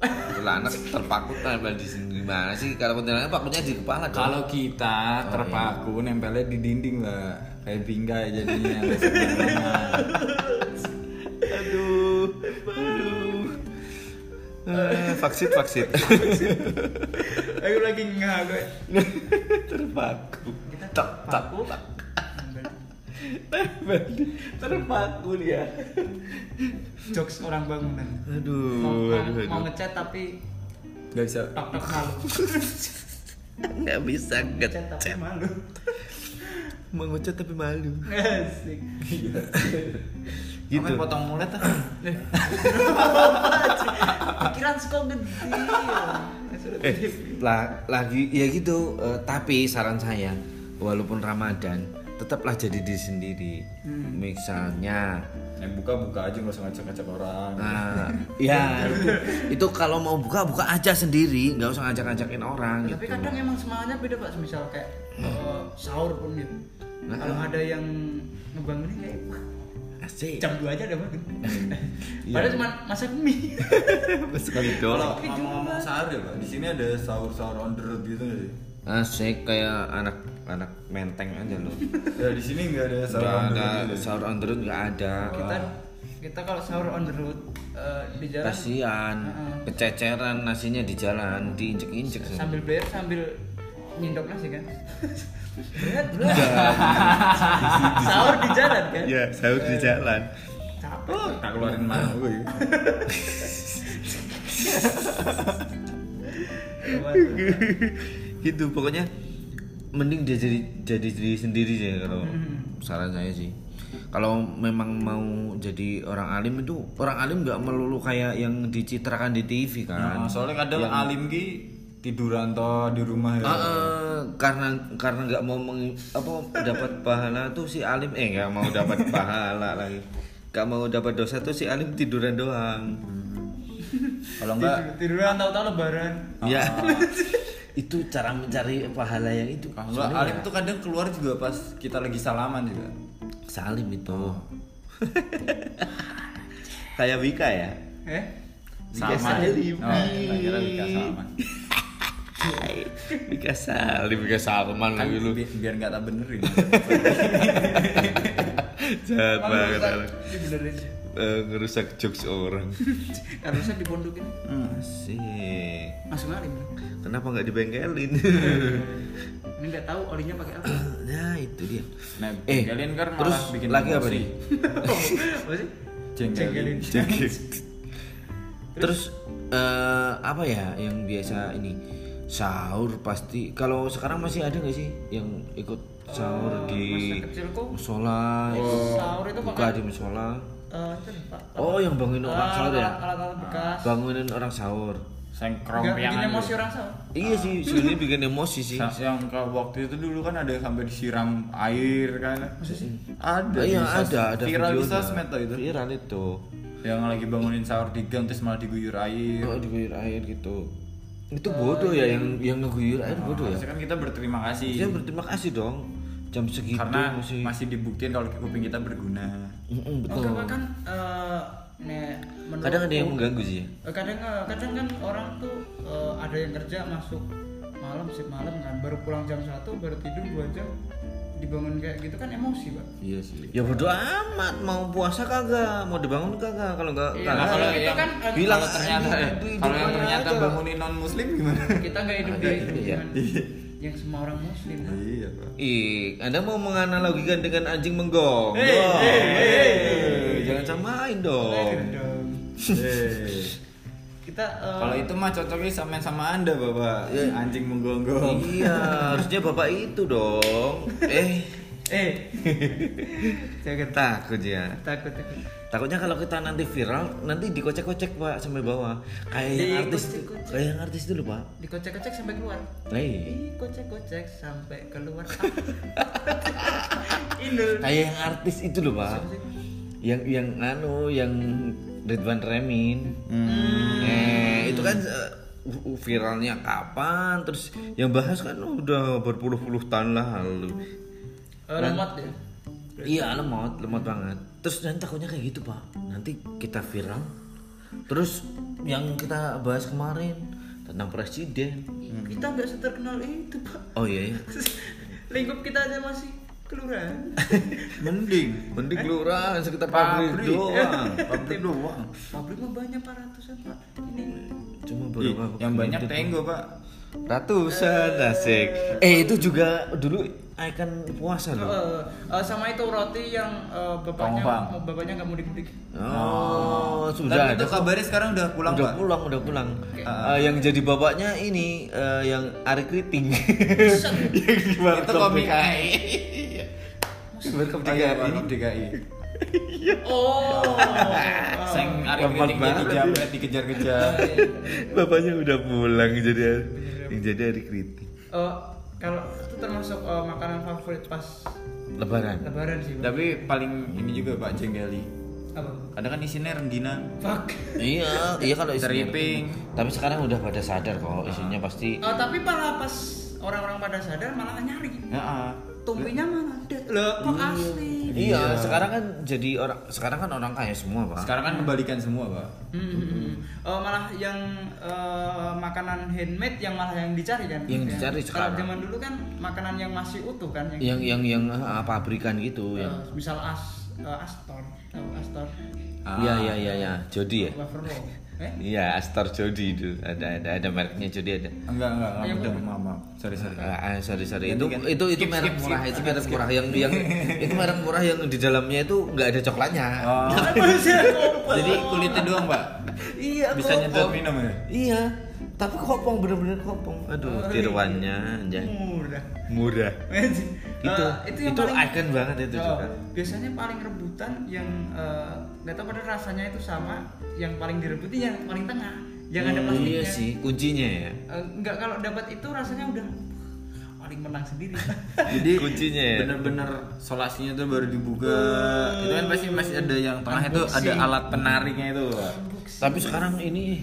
Speaker 2: kuntilanak terpaku tempel di sini. Gimana sih? Kalau kuntilanak pakunya di kepala dong.
Speaker 1: kalau kita
Speaker 2: Oh,
Speaker 1: terpaku nempelnya di dinding lah. Kayak bingkai jadinya
Speaker 2: aduh. Aduh. Eh, vaksin vaksin
Speaker 3: Aku lagi nggak gue.
Speaker 2: terpaku.
Speaker 3: Kita
Speaker 2: tak tak.
Speaker 3: terpaku.
Speaker 2: tak Terpaku dia
Speaker 3: Jokes orang bangunan.
Speaker 2: aduh
Speaker 3: Mau, mau,
Speaker 2: aduh
Speaker 3: mau
Speaker 2: aduh
Speaker 3: ngechat tapi
Speaker 1: nggak bisa
Speaker 3: tok tok malu.
Speaker 2: nggak bisa
Speaker 3: Ngechat tapi malu.
Speaker 2: mau ngechat tapi malu
Speaker 3: Asik.
Speaker 2: gitu
Speaker 1: Gitu. potong mulut ah.
Speaker 3: Pikiran suka gede.
Speaker 2: eh lah, lagi ya gitu eh, tapi saran saya walaupun Ramadan tetaplah jadi diri sendiri misalnya
Speaker 1: yang buka buka aja nggak usah ngajak-ngajak orang
Speaker 2: nah, ya itu, itu kalau mau buka buka aja sendiri nggak usah ngajak-ngajakin orang
Speaker 3: Tapi
Speaker 2: gitu.
Speaker 3: kadang emang semangatnya beda pak, misal kayak eh, sahur pun gitu.
Speaker 2: Nah.
Speaker 3: Kalau ada yang ngebangunin kayak wah,
Speaker 2: asik
Speaker 3: jam 2 aja udah bangun.
Speaker 2: Iya.
Speaker 3: Padahal cuma masak mie.
Speaker 2: sekali
Speaker 1: kalau
Speaker 2: doang
Speaker 1: ngomong-ngomong sahur ya pak di sini ada sahur-sahur on the road gitu nggak sih
Speaker 2: asik kayak anak anak menteng aja loh
Speaker 1: ya di sini nggak ada sahur on the
Speaker 2: ada
Speaker 1: road gitu.
Speaker 2: sahur on the road nggak ada
Speaker 3: kita kita kalau sahur on the road eh, di jalan
Speaker 2: kasihan
Speaker 3: Heeh.
Speaker 2: kececeran nasinya di jalan diinjek-injek
Speaker 3: sambil bayar sambil nyindok nasi kan. berat berat. sahur di jalan kan.
Speaker 2: ya sahur di jalan
Speaker 3: Capek.
Speaker 1: tak keluarin mana gue
Speaker 2: gitu pokoknya mending dia jadi jadi diri sendiri sih kalau saran saya sih. Kalau memang mau jadi orang alim itu orang alim nggak melulu kayak yang dicitrakan di TV kan.
Speaker 1: Nah, soalnya kadang alim ki tiduran toh di rumah ya.
Speaker 2: Ah, eh, karena karena nggak mau meng, apa dapat pahala tuh si alim eh nggak mau dapat pahala lagi. Nggak mau dapat dosa tuh si alim tiduran doang.
Speaker 1: Kalau enggak
Speaker 3: Tiduran. Tahu-tahu lebaran.
Speaker 2: ya itu cara mencari pahala yang itu.
Speaker 1: Kalau enggak alim tuh kadang keluar juga pas kita lagi salaman juga.
Speaker 2: Salim itu. Kayak Wika ya?
Speaker 3: Eh?
Speaker 2: Wika. Salim.
Speaker 1: Oh, tak kira Wika Salman
Speaker 2: Wika Salim Wika Salman
Speaker 1: kan
Speaker 2: lagi lu.
Speaker 1: bi- biar nggak tak benerin.
Speaker 2: Jahat banget Eh, ngerusak jokes orang
Speaker 3: Karena saya dipondokin
Speaker 2: Asik.
Speaker 3: langsung alim.
Speaker 2: Kenapa nggak dibengkelin?
Speaker 3: Ini nggak tahu olinya pakai apa.
Speaker 2: nah itu dia.
Speaker 1: nah
Speaker 2: Eh,
Speaker 1: kalian kan malah
Speaker 2: terus
Speaker 1: bikin
Speaker 2: lagi apa nih?
Speaker 3: apa sih?
Speaker 1: Jengkelin.
Speaker 2: Terus eh, apa ya yang biasa ini sahur pasti kalau sekarang masih ada nggak sih yang ikut sahur di
Speaker 3: Masa kecilku
Speaker 2: musola, ikut
Speaker 3: sahur itu
Speaker 2: buka
Speaker 3: pakai
Speaker 2: di musola.
Speaker 3: Eh, itu Pak.
Speaker 2: Oh, yang bangunin orang
Speaker 3: Ah,
Speaker 2: sahur ya?
Speaker 3: Alat-alat bekas.
Speaker 2: Bangunin orang sahur.
Speaker 1: sengkrong
Speaker 3: Nggak bikin emosi orang sahur.
Speaker 2: Iya sih, sebenarnya bikin emosi sih.
Speaker 1: Sa- yang ke waktu itu dulu kan ada sampai disiram air kan ada
Speaker 2: Ah, iya ada, ada
Speaker 1: viral di sosmed tuh itu
Speaker 2: Viral itu.
Speaker 1: yang lagi bangunin sahur di gang terus malah diguyur air
Speaker 2: Oh, diguyur air gitu. Itu bodoh ya yang yang ngeguyur air bodoh ya.
Speaker 1: Kan kita berterima kasih
Speaker 2: Saya berterima kasih dong. Jam segitu
Speaker 1: karena
Speaker 2: masih,
Speaker 1: masih dibuktiin kalau kuping kita berguna.
Speaker 2: Mm-mm,
Speaker 3: Oh,
Speaker 2: betul.
Speaker 3: Karena kan eh, nih, menurutku-
Speaker 2: kadang ada yang mengganggu sih.
Speaker 3: Eh, kadang eh, kadang kan orang tuh eh, ada yang kerja masuk malam sih malam kan baru pulang jam satu baru tidur dua jam dibangun kayak gitu kan emosi pak.
Speaker 1: Iya sih.
Speaker 2: Ya bodo amat mau puasa kagak mau dibangun kagak kalau nggak
Speaker 3: Iya,
Speaker 2: kagak.
Speaker 1: kalau
Speaker 3: itu
Speaker 1: yang
Speaker 3: kan,
Speaker 2: bilang
Speaker 1: ternyata kalau yang ternyata bangunin non muslim gimana?
Speaker 3: Kita nggak hidup di
Speaker 2: Iya.
Speaker 3: Yang semua orang muslim Pak.
Speaker 1: iya pak
Speaker 2: Ih, Anda mau menganalogikan dengan anjing menggong?
Speaker 3: Hei,
Speaker 2: Wah,
Speaker 3: hei, hei.
Speaker 2: hei, Jangan samain dong.
Speaker 1: Eh,
Speaker 3: kita eh,
Speaker 1: kalau itu mah cocoknya sama sama anda bapak anjing menggonggong
Speaker 2: Iya, harusnya bapak itu dong. Eh,
Speaker 3: eh jangan
Speaker 2: takut ya.
Speaker 3: takut takut
Speaker 2: Takutnya kalau kita nanti viral, nanti dikocek-kocek pak sampai bawah. Kayak yang artis,
Speaker 3: Dikocek-kocek.
Speaker 2: kayak yang artis dulu pak.
Speaker 3: dikocek-kocek sampai keluar
Speaker 2: Hei,
Speaker 3: Ih, kocek-kocek sampai keluar Indul
Speaker 2: kayak yang artis itu loh pak. Yang yang anu, yang Ridwan Remin.
Speaker 1: Hmm.
Speaker 2: Eh, itu kan eh, viralnya kapan? Terus yang bahas kan udah berpuluh-puluh tahun lalu.
Speaker 3: Eh, lemot ya
Speaker 2: Iya lemot, lemot banget. Terus nanti takutnya kayak gitu pak. Nanti kita viral. Terus yang kita bahas kemarin tentang presiden.
Speaker 3: kita nggak seterkenal itu pak
Speaker 2: Oh iya, iya.
Speaker 3: lingkup kita aja masih kelurahan
Speaker 1: mending
Speaker 2: Mending kelurahan sekitar pabrik
Speaker 1: pabrik
Speaker 2: doang.
Speaker 1: pabrik doang
Speaker 3: pabrik mah banyak pak ratusan pak ini
Speaker 2: Cuma beberapa
Speaker 1: yang banyak tenggo pak
Speaker 2: Ratusan asik. Eh itu juga dulu ikon puasa loh.
Speaker 3: Eh, sama itu roti yang eh, bapaknya
Speaker 1: Tongpang.
Speaker 3: bapaknya nggak mudik-mudik
Speaker 2: Oh, sudah
Speaker 1: Tapi
Speaker 2: ada
Speaker 1: itu kabarnya sekarang udah pulang
Speaker 2: udah
Speaker 1: pak
Speaker 2: pulang, udah pulang.
Speaker 1: Ah.
Speaker 2: Eh, yang jadi bapaknya ini eh, yang Ari Kriting. yang di
Speaker 1: itu
Speaker 2: Warkop
Speaker 1: komik
Speaker 2: DKI.
Speaker 1: Oh iya,
Speaker 2: DKI.
Speaker 3: Oh
Speaker 1: Seng Ari Kriting jadi jamret dikejar-kejar.
Speaker 2: Bapaknya udah pulang jadi jadi Ari Kriting.
Speaker 3: Eh, kalau itu termasuk eh, makanan favorit pas
Speaker 2: Lebaran.
Speaker 3: lebaran sih pak
Speaker 1: Tapi paling ini juga Pak Jenggeli.
Speaker 3: apa
Speaker 1: Ada kan isinya rengginang.
Speaker 3: fuck
Speaker 2: Iya, iya kalau isinya-
Speaker 1: Teriping.
Speaker 2: Tapi sekarang udah pada sadar kok isinya pasti
Speaker 3: Eh, tapi malah pas orang-orang pada sadar malah nyari
Speaker 1: Heeh.
Speaker 3: Tumpinya mana Dek. loh kok asli
Speaker 2: Iya, sekarang kan jadi orang sekarang kan orang kaya semua, Pak.
Speaker 1: Sekarang kan kebalikan semua, Pak.
Speaker 3: Hmm, hmm. Oh, malah yang eh, makanan handmade yang malah yang dicari kan?
Speaker 2: Yang
Speaker 3: Ya.
Speaker 2: dicari
Speaker 3: Kalau
Speaker 2: sekarang.
Speaker 3: zaman dulu kan makanan yang masih utuh kan
Speaker 2: yang yang yang ah, pabrikan gitu
Speaker 3: eh,
Speaker 2: yang
Speaker 3: misal as eh, Astor, tahu Astor,
Speaker 1: Ah.
Speaker 2: Iya iya iya ya, Jody ya.
Speaker 3: Eh?
Speaker 2: Iya, Astor Jody itu. Ada ada ada mereknya Jody ada.
Speaker 1: Enggak, enggak, enggak
Speaker 3: Yang
Speaker 1: udah, maaf. Sorry, sorry.
Speaker 2: Ah, ah, sorry sorry itu
Speaker 1: ganti.
Speaker 2: itu itu merek murah itu merek murah yang yang itu merek murah yang di dalamnya itu nggak ada coklatnya.
Speaker 1: Oh. Jadi kulitnya doang, Pak.
Speaker 2: Iya.
Speaker 1: Bisa nyedot minum ya?
Speaker 2: Iya. Tapi kopong bener-bener kopong. Aduh,
Speaker 3: Oh,
Speaker 2: tiruannya anjay.
Speaker 3: Murah.
Speaker 2: Murah.
Speaker 3: Magic.
Speaker 2: Itu
Speaker 3: Eh, itu yang
Speaker 2: itu
Speaker 3: paling
Speaker 2: icon banget itu
Speaker 3: Oh,
Speaker 2: juga.
Speaker 3: biasanya paling rebutan yang eh, nggak tahu pada rasanya itu sama yang paling direbutin yang paling tengah yang ada
Speaker 2: Hmm,
Speaker 3: plastiknya
Speaker 2: Iya sih, kuncinya ya.
Speaker 3: Eh, nggak kalau dapat itu rasanya udah paling menang sendiri
Speaker 1: Jadi
Speaker 2: Kuncinya ya?
Speaker 1: Bener-bener solasinya tuh baru dibuka. Itu kan pasti masih ada yang tengah itu ada
Speaker 3: Unboxing.
Speaker 1: alat penariknya itu, Pak.
Speaker 2: Tapi sekarang ini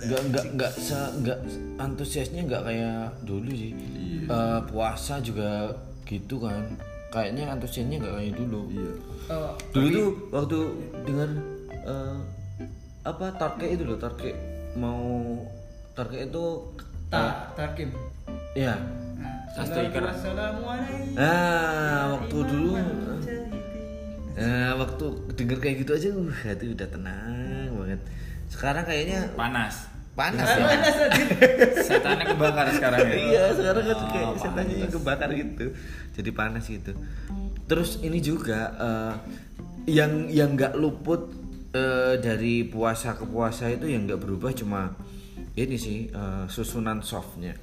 Speaker 2: nggak nggak nggak se nggak antusiasnya nggak kayak dulu sih. Eh, puasa juga gitu kan. Kayaknya antusiasnya nggak kayak dulu.
Speaker 1: Iya.
Speaker 3: Eh,
Speaker 2: Dulu tuh waktu dengar eh, apa tarke itu loh tarke mau tarke itu
Speaker 3: ta tarkim
Speaker 2: ya.
Speaker 3: Nah,
Speaker 1: Sastriker.
Speaker 3: Assalamualaikum
Speaker 2: Nah waktu dulu Nah, waktu denger kayak gitu aja, uh, hati udah tenang banget. Sekarang kayaknya
Speaker 1: Panas.
Speaker 2: Panas
Speaker 3: wabarakatuh.
Speaker 2: ya.
Speaker 3: Panas aja.
Speaker 1: Setannya kebakar sekarang ya.
Speaker 2: iya sekarang kan
Speaker 1: Oh,
Speaker 2: kayak
Speaker 1: panas.
Speaker 2: setannya yang kebakar gitu jadi panas gitu terus ini juga eh, yang yang nggak luput eh, dari puasa ke puasa itu yang nggak berubah cuma ini sih eh, susunan softnya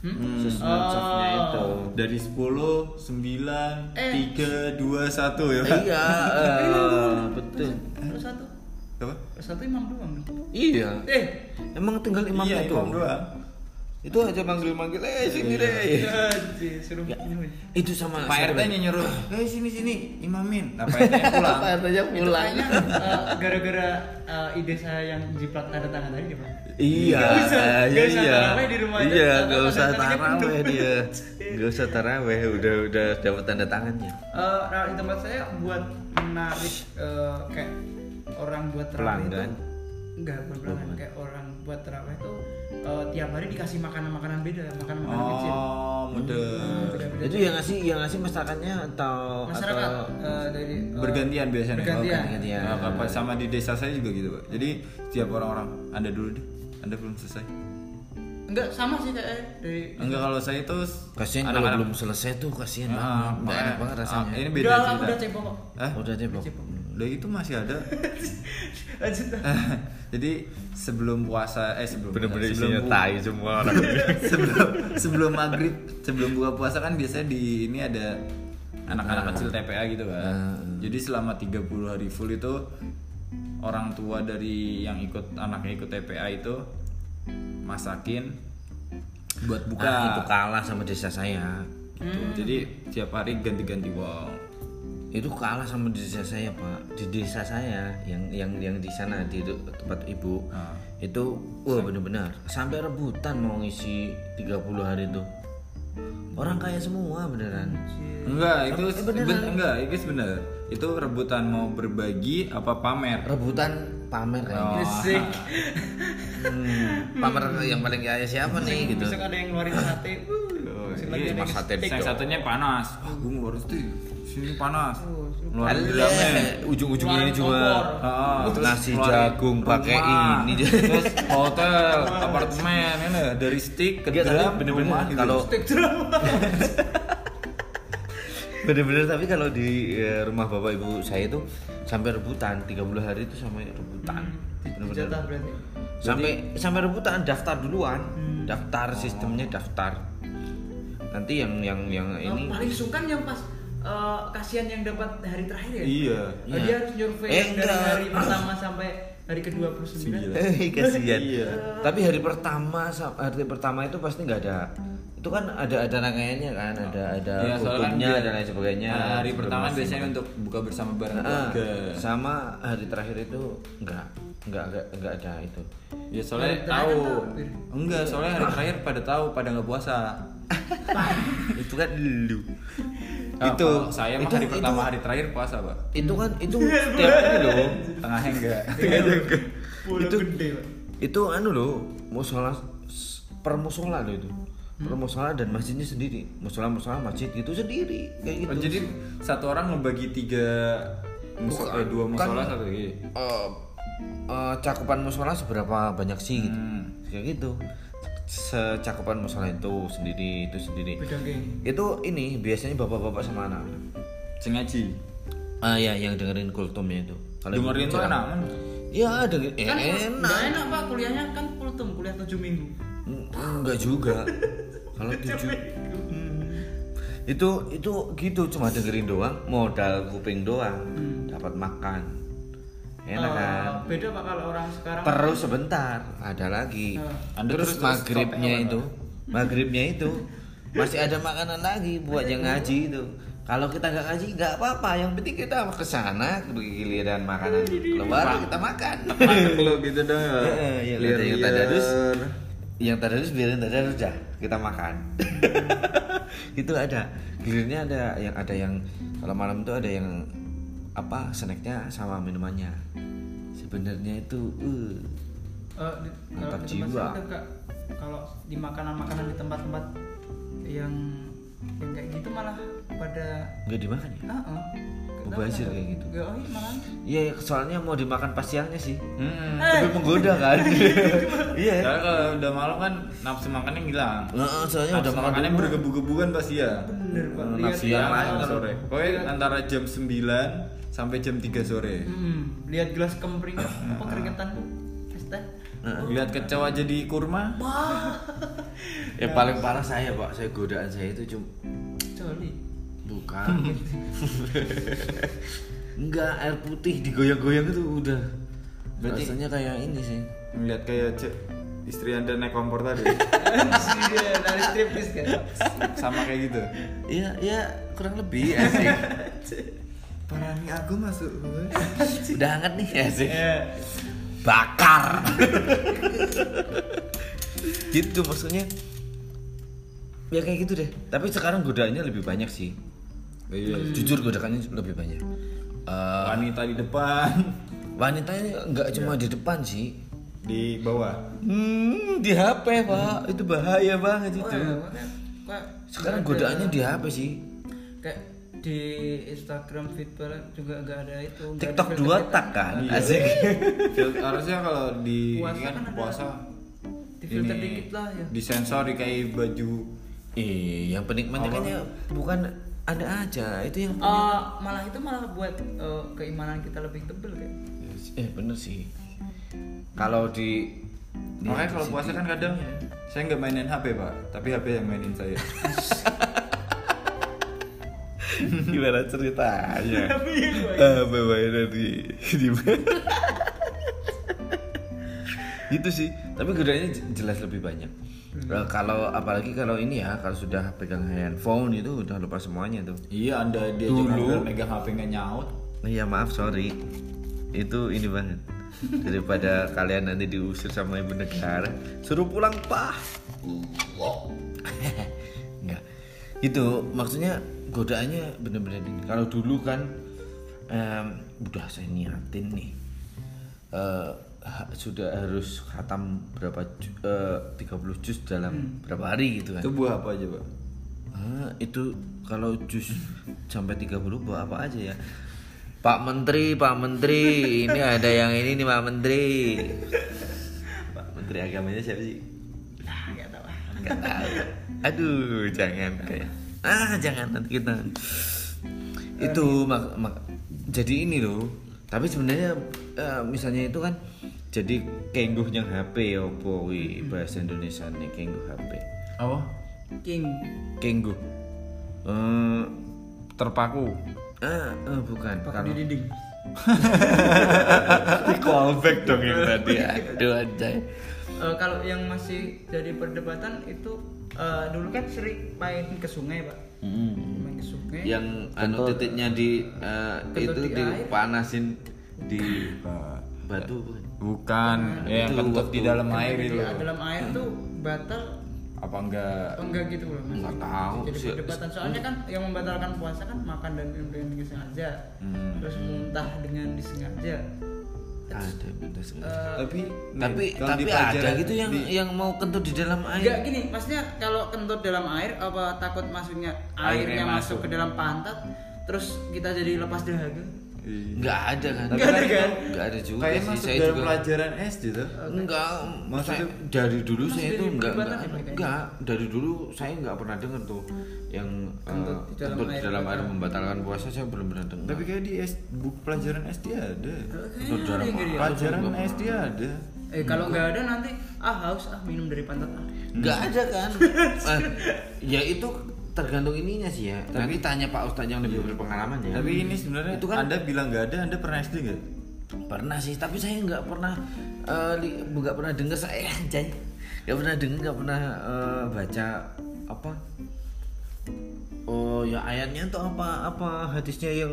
Speaker 1: Hmm.
Speaker 2: susunan softnya itu
Speaker 1: Dari 10, 9,
Speaker 3: Eh.
Speaker 1: 3, 2, 1 ya,
Speaker 2: iya eh, betul
Speaker 3: Terus satu
Speaker 1: Apa?
Speaker 3: Satu imam doang
Speaker 2: iya
Speaker 3: eh
Speaker 2: emang tinggal imamnya
Speaker 1: iya,
Speaker 2: tuh
Speaker 1: imam doang.
Speaker 2: itu aja manggil-manggil eh sini deh
Speaker 3: Anjir, suruh minum.
Speaker 2: itu sama
Speaker 1: Pak RT nya nyuruh, eh sini sini imamin. Nah Pak RT nya pulang.
Speaker 2: Pak RT nya
Speaker 3: Itu
Speaker 2: pulang
Speaker 3: eh, gara-gara eh, ide saya yang jiplak tanda tangan tadi Pak.
Speaker 2: Iya,
Speaker 3: Nggak usah-
Speaker 2: iya, iya.
Speaker 3: di rumah
Speaker 2: Iya, nggak usah taraweh dia. Nggak usah taraweh, udah udah dapat tanda tangannya.
Speaker 3: Eh, nah, di tempat saya buat menarik eh, kayak orang buat terawih itu enggak buat pelanggan kayak orang buat terawih itu eh, tiap hari dikasih makanan-makanan beda makanan-makanan kecil
Speaker 1: Oh, muda.
Speaker 3: Beda-beda.
Speaker 2: Itu yang ngasih yang ngasih masakannya atau
Speaker 3: masyarakat
Speaker 2: atau
Speaker 3: eh, dari eh,
Speaker 1: Bergantian biasanya.
Speaker 3: bergantian.
Speaker 2: Oh, bergantian.
Speaker 1: Nah, apa sama di desa saya juga gitu, Pak. Jadi setiap orang-orang, Anda dulu deh. Anda belum selesai.
Speaker 3: enggak sama sih kayak eh, dari
Speaker 1: Enggak kalau saya itu
Speaker 2: kasihan kalau belum selesai tuh kasihan
Speaker 1: Ah,
Speaker 2: banget. Enak banget rasanya.
Speaker 1: ah, ini
Speaker 3: udah
Speaker 1: beda
Speaker 3: lah,
Speaker 1: cerita.
Speaker 3: udah cebok kok
Speaker 1: Hah?
Speaker 2: Udah.
Speaker 3: Cebok.
Speaker 1: Udah itu masih ada.
Speaker 3: lanjut.
Speaker 1: Jadi sebelum puasa eh sebelum
Speaker 2: Bener-bener
Speaker 1: sebelum
Speaker 2: isinya
Speaker 1: bu-
Speaker 2: tai semua orang.
Speaker 1: sebelum sebelum maghrib sebelum buka puasa kan biasanya di ini ada anak-anak kecil TPA gitu kan
Speaker 2: Ah.
Speaker 1: jadi selama 30 hari full itu orang tua dari yang ikut anaknya ikut TPA itu masakin buat buka
Speaker 2: Nah, itu kalah sama desa saya.
Speaker 1: gitu. jadi tiap hari ganti-ganti wong
Speaker 2: Itu kalah sama di desa saya, Pak. Di desa saya yang yang yang di sana di tempat ibu.
Speaker 1: Ah.
Speaker 2: Itu wah bener-bener sampai rebutan mau ngisi 30 hari itu. Orang kaya semua beneran.
Speaker 1: enggak itu
Speaker 2: Eh, beneran.
Speaker 1: ben- enggak itu bener itu rebutan mau berbagi apa pamer
Speaker 2: Rebutan pamer kayaknya.
Speaker 1: Oh.
Speaker 2: Hmm, pamer yang paling kaya siapa nih gitu.
Speaker 3: besok ada yang ngeluarin sate uh,
Speaker 1: Oh, iya,
Speaker 2: sate
Speaker 1: yang satunya panas wah gue ngeluarin steak sini panas
Speaker 3: Oh,
Speaker 1: ngeluarin
Speaker 2: Ale,
Speaker 1: gramnya
Speaker 2: ujung-ujungnya.
Speaker 1: Ah, terus
Speaker 2: nasi jagung pakai ini.
Speaker 1: terus hotel apartemen ini dari stick ke
Speaker 2: Iya,
Speaker 1: drum
Speaker 2: bener-bener
Speaker 1: rumah gitu.
Speaker 2: kalau-
Speaker 3: steak drama
Speaker 2: Bener-bener tapi kalau di eh, rumah bapak ibu saya itu sampai rebutan 30 hari itu sampai rebutan. Bener-bener. Sampai sampai rebutan daftar duluan.
Speaker 3: Hmm.
Speaker 2: Daftar sistemnya daftar. Nanti yang yang yang
Speaker 3: Yang
Speaker 2: ini
Speaker 3: paling sungkan yang pas eh, kasihan yang dapat hari terakhir ya
Speaker 1: iya
Speaker 3: Oh, dia harus nyurvei
Speaker 2: Eh,
Speaker 3: dari
Speaker 2: enggak.
Speaker 3: hari pertama sampai hari ke-29
Speaker 2: Eh, kasihan.
Speaker 1: Iya.
Speaker 2: Tapi hari pertama hari pertama itu pasti nggak ada. Itu kan ada ada rangkaiannya kan, ada ada
Speaker 1: Iya, soalnya kan
Speaker 2: dan lain sebagainya.
Speaker 1: Nah, hari pertama
Speaker 2: masuk
Speaker 1: biasanya
Speaker 2: makan.
Speaker 1: untuk buka bersama bareng
Speaker 2: Ah,
Speaker 1: keluarga
Speaker 2: sama hari terakhir itu enggak enggak enggak, enggak ada itu
Speaker 1: ya soalnya
Speaker 3: Hari
Speaker 1: tahu
Speaker 3: kan
Speaker 1: enggak soalnya hari terakhir pada tahu pada nggak puasa
Speaker 2: itu kan lu
Speaker 1: Ah,
Speaker 2: itu
Speaker 1: kalau saya mah
Speaker 2: itu,
Speaker 1: hari pertama
Speaker 2: itu,
Speaker 1: hari terakhir puasa pak.
Speaker 2: itu kan itu tiap ini loh.
Speaker 1: Tengahnya enggak
Speaker 3: Pulau
Speaker 2: Itu-
Speaker 3: gede
Speaker 2: itu anu loh musola per musola loh itu. Per musola dan masjidnya sendiri. Musola musola masjid itu sendiri kayak gitu.
Speaker 1: Oh, jadi satu orang ngebagi tiga muso
Speaker 2: Bukan,
Speaker 1: eh, dua
Speaker 2: kan-
Speaker 1: musola satu iya.
Speaker 2: Eh, eh, cakupan musola seberapa banyak sih gitu.
Speaker 1: Hmm.
Speaker 2: kayak gitu secakupan musola itu sendiri itu sendiri. Itu ini biasanya bapak-bapak sama anak.
Speaker 1: Sing ngaji?
Speaker 2: Ah ya yang dengerin kultumnya itu.
Speaker 1: Dengerin tuh
Speaker 2: jarang.
Speaker 1: enak kan
Speaker 2: ya denger eh,
Speaker 3: kan
Speaker 2: enak.
Speaker 3: nggak enak pak. Kuliahnya kan kultum kuliah 7 minggu.
Speaker 2: Mm, enggak juga. Kalau tujuh Hmm. itu itu gitu cuma dengerin doang modal kuping doang dapat makan enak
Speaker 3: Eh,
Speaker 2: kan?
Speaker 3: beda pak kalau orang sekarang
Speaker 2: terus sebentar ada lagi.
Speaker 1: Anda
Speaker 2: terus,
Speaker 1: terus- terus
Speaker 2: maghribnya
Speaker 1: topeng apa,
Speaker 2: itu maghribnya itu masih ada makanan lagi buat yang ngaji itu. Kalau kita nggak ngaji nggak apa-apa. Yang penting kita ke sana giliran makanan keluar kita makan.
Speaker 1: Makan lu gitu dong. Ya
Speaker 2: Heeh, yang tadarus yang tadarus biarin tadarus dah kita makan. Itu ada gilirnya ada yang ada yang kalau malam itu ada yang apa snacknya sama minumannya sebenarnya itu uh,
Speaker 3: Eh, di, kalau
Speaker 2: Mantap jiwa.
Speaker 3: kalau di makanan-makanan di tempat-tempat yang yang kayak gitu malah pada
Speaker 2: nggak dimakan ya
Speaker 3: ah ah.
Speaker 2: Mubazir kayak gitu.
Speaker 3: Gak, oh iya
Speaker 2: iya soalnya mau dimakan pas siangnya sih
Speaker 1: Hmm.
Speaker 2: tapi menggoda kan iya
Speaker 1: Soalnya kalau udah malam kan nafsu makannya hilang.
Speaker 2: Nah, soalnya udah
Speaker 1: Nafsu
Speaker 2: makan
Speaker 1: makannya
Speaker 2: dulu.
Speaker 1: bergebu-gebuan pasti ya.
Speaker 3: bener pak lihat
Speaker 2: nafsu
Speaker 1: Siang
Speaker 2: yang
Speaker 1: sore. Pokoknya antara jam 9 sampai jam 3 sore.
Speaker 3: Hmm, lihat gelas kempring apa keringetan tuh es teh
Speaker 1: Lihat kecoa jadi kurma.
Speaker 2: ya paling parah saya pak saya godaan saya itu cuma
Speaker 3: coli
Speaker 2: bukan enggak air putih digoyang-goyang itu udah
Speaker 1: Berarti-
Speaker 2: rasanya kayak ini sih
Speaker 1: Ngeliat kayak cek istri anda naik kompor tadi.
Speaker 3: Dari striptis kan.
Speaker 1: sama kayak gitu
Speaker 2: Iya, iya kurang lebih asik.
Speaker 1: Parani aku masuk
Speaker 2: Udah hangat nih asik.
Speaker 3: Iya.
Speaker 2: Bakar. gitu maksudnya. Ya kayak gitu deh. Tapi sekarang godaannya lebih banyak sih.
Speaker 1: iya
Speaker 2: Jujur godaannya lebih banyak. Eh,
Speaker 1: wanita di depan
Speaker 2: wanita ini nggak cuma di depan sih.
Speaker 1: di bawah
Speaker 2: Hmm, di HP pak, itu bahaya banget itu.
Speaker 3: Oh, ya,
Speaker 2: Sekarang godaannya di HP sih.
Speaker 3: kayak di Instagram balik juga nggak ada itu. ada
Speaker 2: TikTok
Speaker 3: filter
Speaker 2: dua tak kan,
Speaker 1: Iya.
Speaker 2: asik.
Speaker 1: Harusnya kalau di
Speaker 3: Puasa
Speaker 1: ini kan
Speaker 3: kan ada-
Speaker 1: puasa
Speaker 3: Di filter dikit lah ya.
Speaker 1: disensor kayak baju
Speaker 2: Ih, yang penikmatnya kan ya bukan ada aja, itu yang
Speaker 3: Eh, malah itu malah buat eh, keimanan kita lebih tebel kan.
Speaker 2: eh bener sih. Kalau di
Speaker 1: makanya kalau puasa kan kadang saya nggak mainin HP pak tapi HP yang mainin saya
Speaker 2: gimana ceritanya? Apa mainan di di itu sih. Tapi godaannya jelas lebih banyak. Eh, kalau apalagi kalau ini ya kalau sudah pegang handphone itu udah lupa semuanya tuh.
Speaker 1: Iya anda dia
Speaker 2: Dulu.
Speaker 1: juga megang HP nggak nyaut.
Speaker 2: Iya maaf sorry. Itu ini banget. Daripada kalian nanti diusir sama ibu negara suruh pulang pak. Enggak. itu maksudnya godaannya bener-bener ini kalau dulu kan em, udah saya niatin nih eh, ha- sudah harus khatam berapa ju- eh, 30 juz dalam berapa hari gitu kan
Speaker 1: itu buah apa aja pak
Speaker 2: Ah, itu kalau jus sampai 30 buat apa aja ya? Pak Menteri, Pak Menteri, ini ada yang ini nih Pak Menteri. Pak Menteri agamanya siapa sih?
Speaker 3: Nah, tahu.
Speaker 2: Enggak tahu. Aduh, jangan kayak. Ah, jangan nanti kita. Itu mak, mak- jadi ini loh. Tapi sebenarnya eh, misalnya itu kan jadi kengguh yang HP ya opo wi bahasa Indonesia nih kengguh HP.
Speaker 1: apa
Speaker 3: King.
Speaker 2: Kengguh. Eh
Speaker 1: terpaku
Speaker 2: Ah, eh, bukan.
Speaker 3: Pakai di dinding.
Speaker 2: di callback dong yang tadi. Aduh anjay.
Speaker 3: Eh, kalau yang masih jadi perdebatan itu eh, dulu kan sering main ke sungai pak. Main ke sungai.
Speaker 2: Yang anu titiknya di
Speaker 3: Kentut
Speaker 2: itu
Speaker 3: di
Speaker 2: dipanasin di batu bukan?
Speaker 1: bukan ya yang
Speaker 2: Itu
Speaker 1: kentut di dalam air
Speaker 3: Di
Speaker 1: itu
Speaker 3: dalam air tuh batal
Speaker 1: apa enggak
Speaker 3: apa enggak gitu loh mas?
Speaker 2: Nggak tahu.
Speaker 3: Jadi
Speaker 2: Si-
Speaker 3: perdebatan soalnya kan yang membatalkan puasa kan makan dan minum dengan disengaja,
Speaker 1: Hmm.
Speaker 3: terus muntah dengan disengaja.
Speaker 2: Ada.
Speaker 3: Eh,
Speaker 1: tapi nih,
Speaker 2: tapi tapi ada gitu yang
Speaker 1: di-
Speaker 2: yang mau kentut di dalam
Speaker 3: Enggak
Speaker 2: air.
Speaker 3: gini, maksudnya kalau kentut dalam air apa takut masuknya
Speaker 1: Airnya
Speaker 3: airnya masuk
Speaker 1: masuk.
Speaker 3: ke dalam pantat terus kita jadi lepas dahaga?
Speaker 1: Iya.
Speaker 2: Enggak ada kan?
Speaker 3: Nggak ada kan?
Speaker 2: Enggak ada juga
Speaker 1: kayak
Speaker 2: sih.
Speaker 1: masuk
Speaker 2: Saya
Speaker 1: dalam
Speaker 2: juga
Speaker 1: pelajaran SD tuh
Speaker 2: enggak
Speaker 1: Maksudnya-
Speaker 2: saya, dari dulu
Speaker 3: Mas
Speaker 2: saya itu enggak enggak,
Speaker 3: ya,
Speaker 2: enggak dari dulu saya enggak pernah dengar tuh yang
Speaker 3: Kentut
Speaker 2: eh,
Speaker 3: di dalam
Speaker 2: kentut di
Speaker 3: air
Speaker 2: dalam air
Speaker 3: batal.
Speaker 2: membatalkan puasa saya belum pernah dengar.
Speaker 1: tapi kayak di S, buku pelajaran SD ada
Speaker 2: Kentut dalam
Speaker 1: pelajaran
Speaker 2: Enggak
Speaker 1: SD ada
Speaker 3: Eh kalau nggak ada nanti ah haus ah minum dari pantat ah.
Speaker 2: Enggak ada kan? Eh, ya itu tergantung ininya sih ya. Tapi tanya Pak Ustadz yang lebih berpengalaman ya.
Speaker 1: tapi ini sebenarnya
Speaker 2: Itu kan-
Speaker 1: anda bilang nggak ada anda pernah SD nggak
Speaker 2: pernah sih, tapi saya nggak pernah eh, nggak pernah dengar saya anjay. Nggak pernah dengar, nggak pernah eh, baca apa? Oh ya ayatnya tuh apa apa hadisnya yang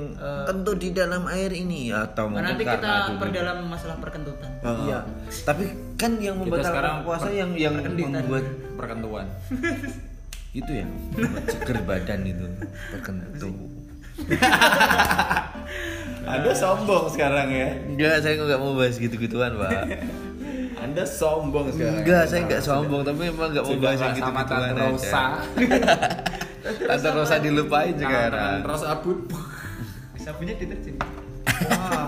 Speaker 2: tentu di dalam air ini atau
Speaker 3: Nah,
Speaker 2: mungkin
Speaker 3: nanti kita perdalam masalah perkentutan.
Speaker 2: Iya. Tapi kan yang membatalkan
Speaker 1: sekarang
Speaker 2: puasa
Speaker 1: per-
Speaker 2: yang yang membuat
Speaker 1: perkentuan
Speaker 2: itu ya seger badan itu terkentu.
Speaker 1: anda sombong sekarang ya
Speaker 2: Enggak, saya nggak mau bahas gitu-gituan, Pak.
Speaker 1: anda sombong sekarang
Speaker 2: Enggak, saya nggak sombong, tapi memang nggak mau bahas yang gitu-gituan
Speaker 1: tante
Speaker 2: aja.
Speaker 1: Rosa
Speaker 2: Tante Rosa dilupain sekarang.
Speaker 1: Rosa abut
Speaker 3: Sapunya deterjen.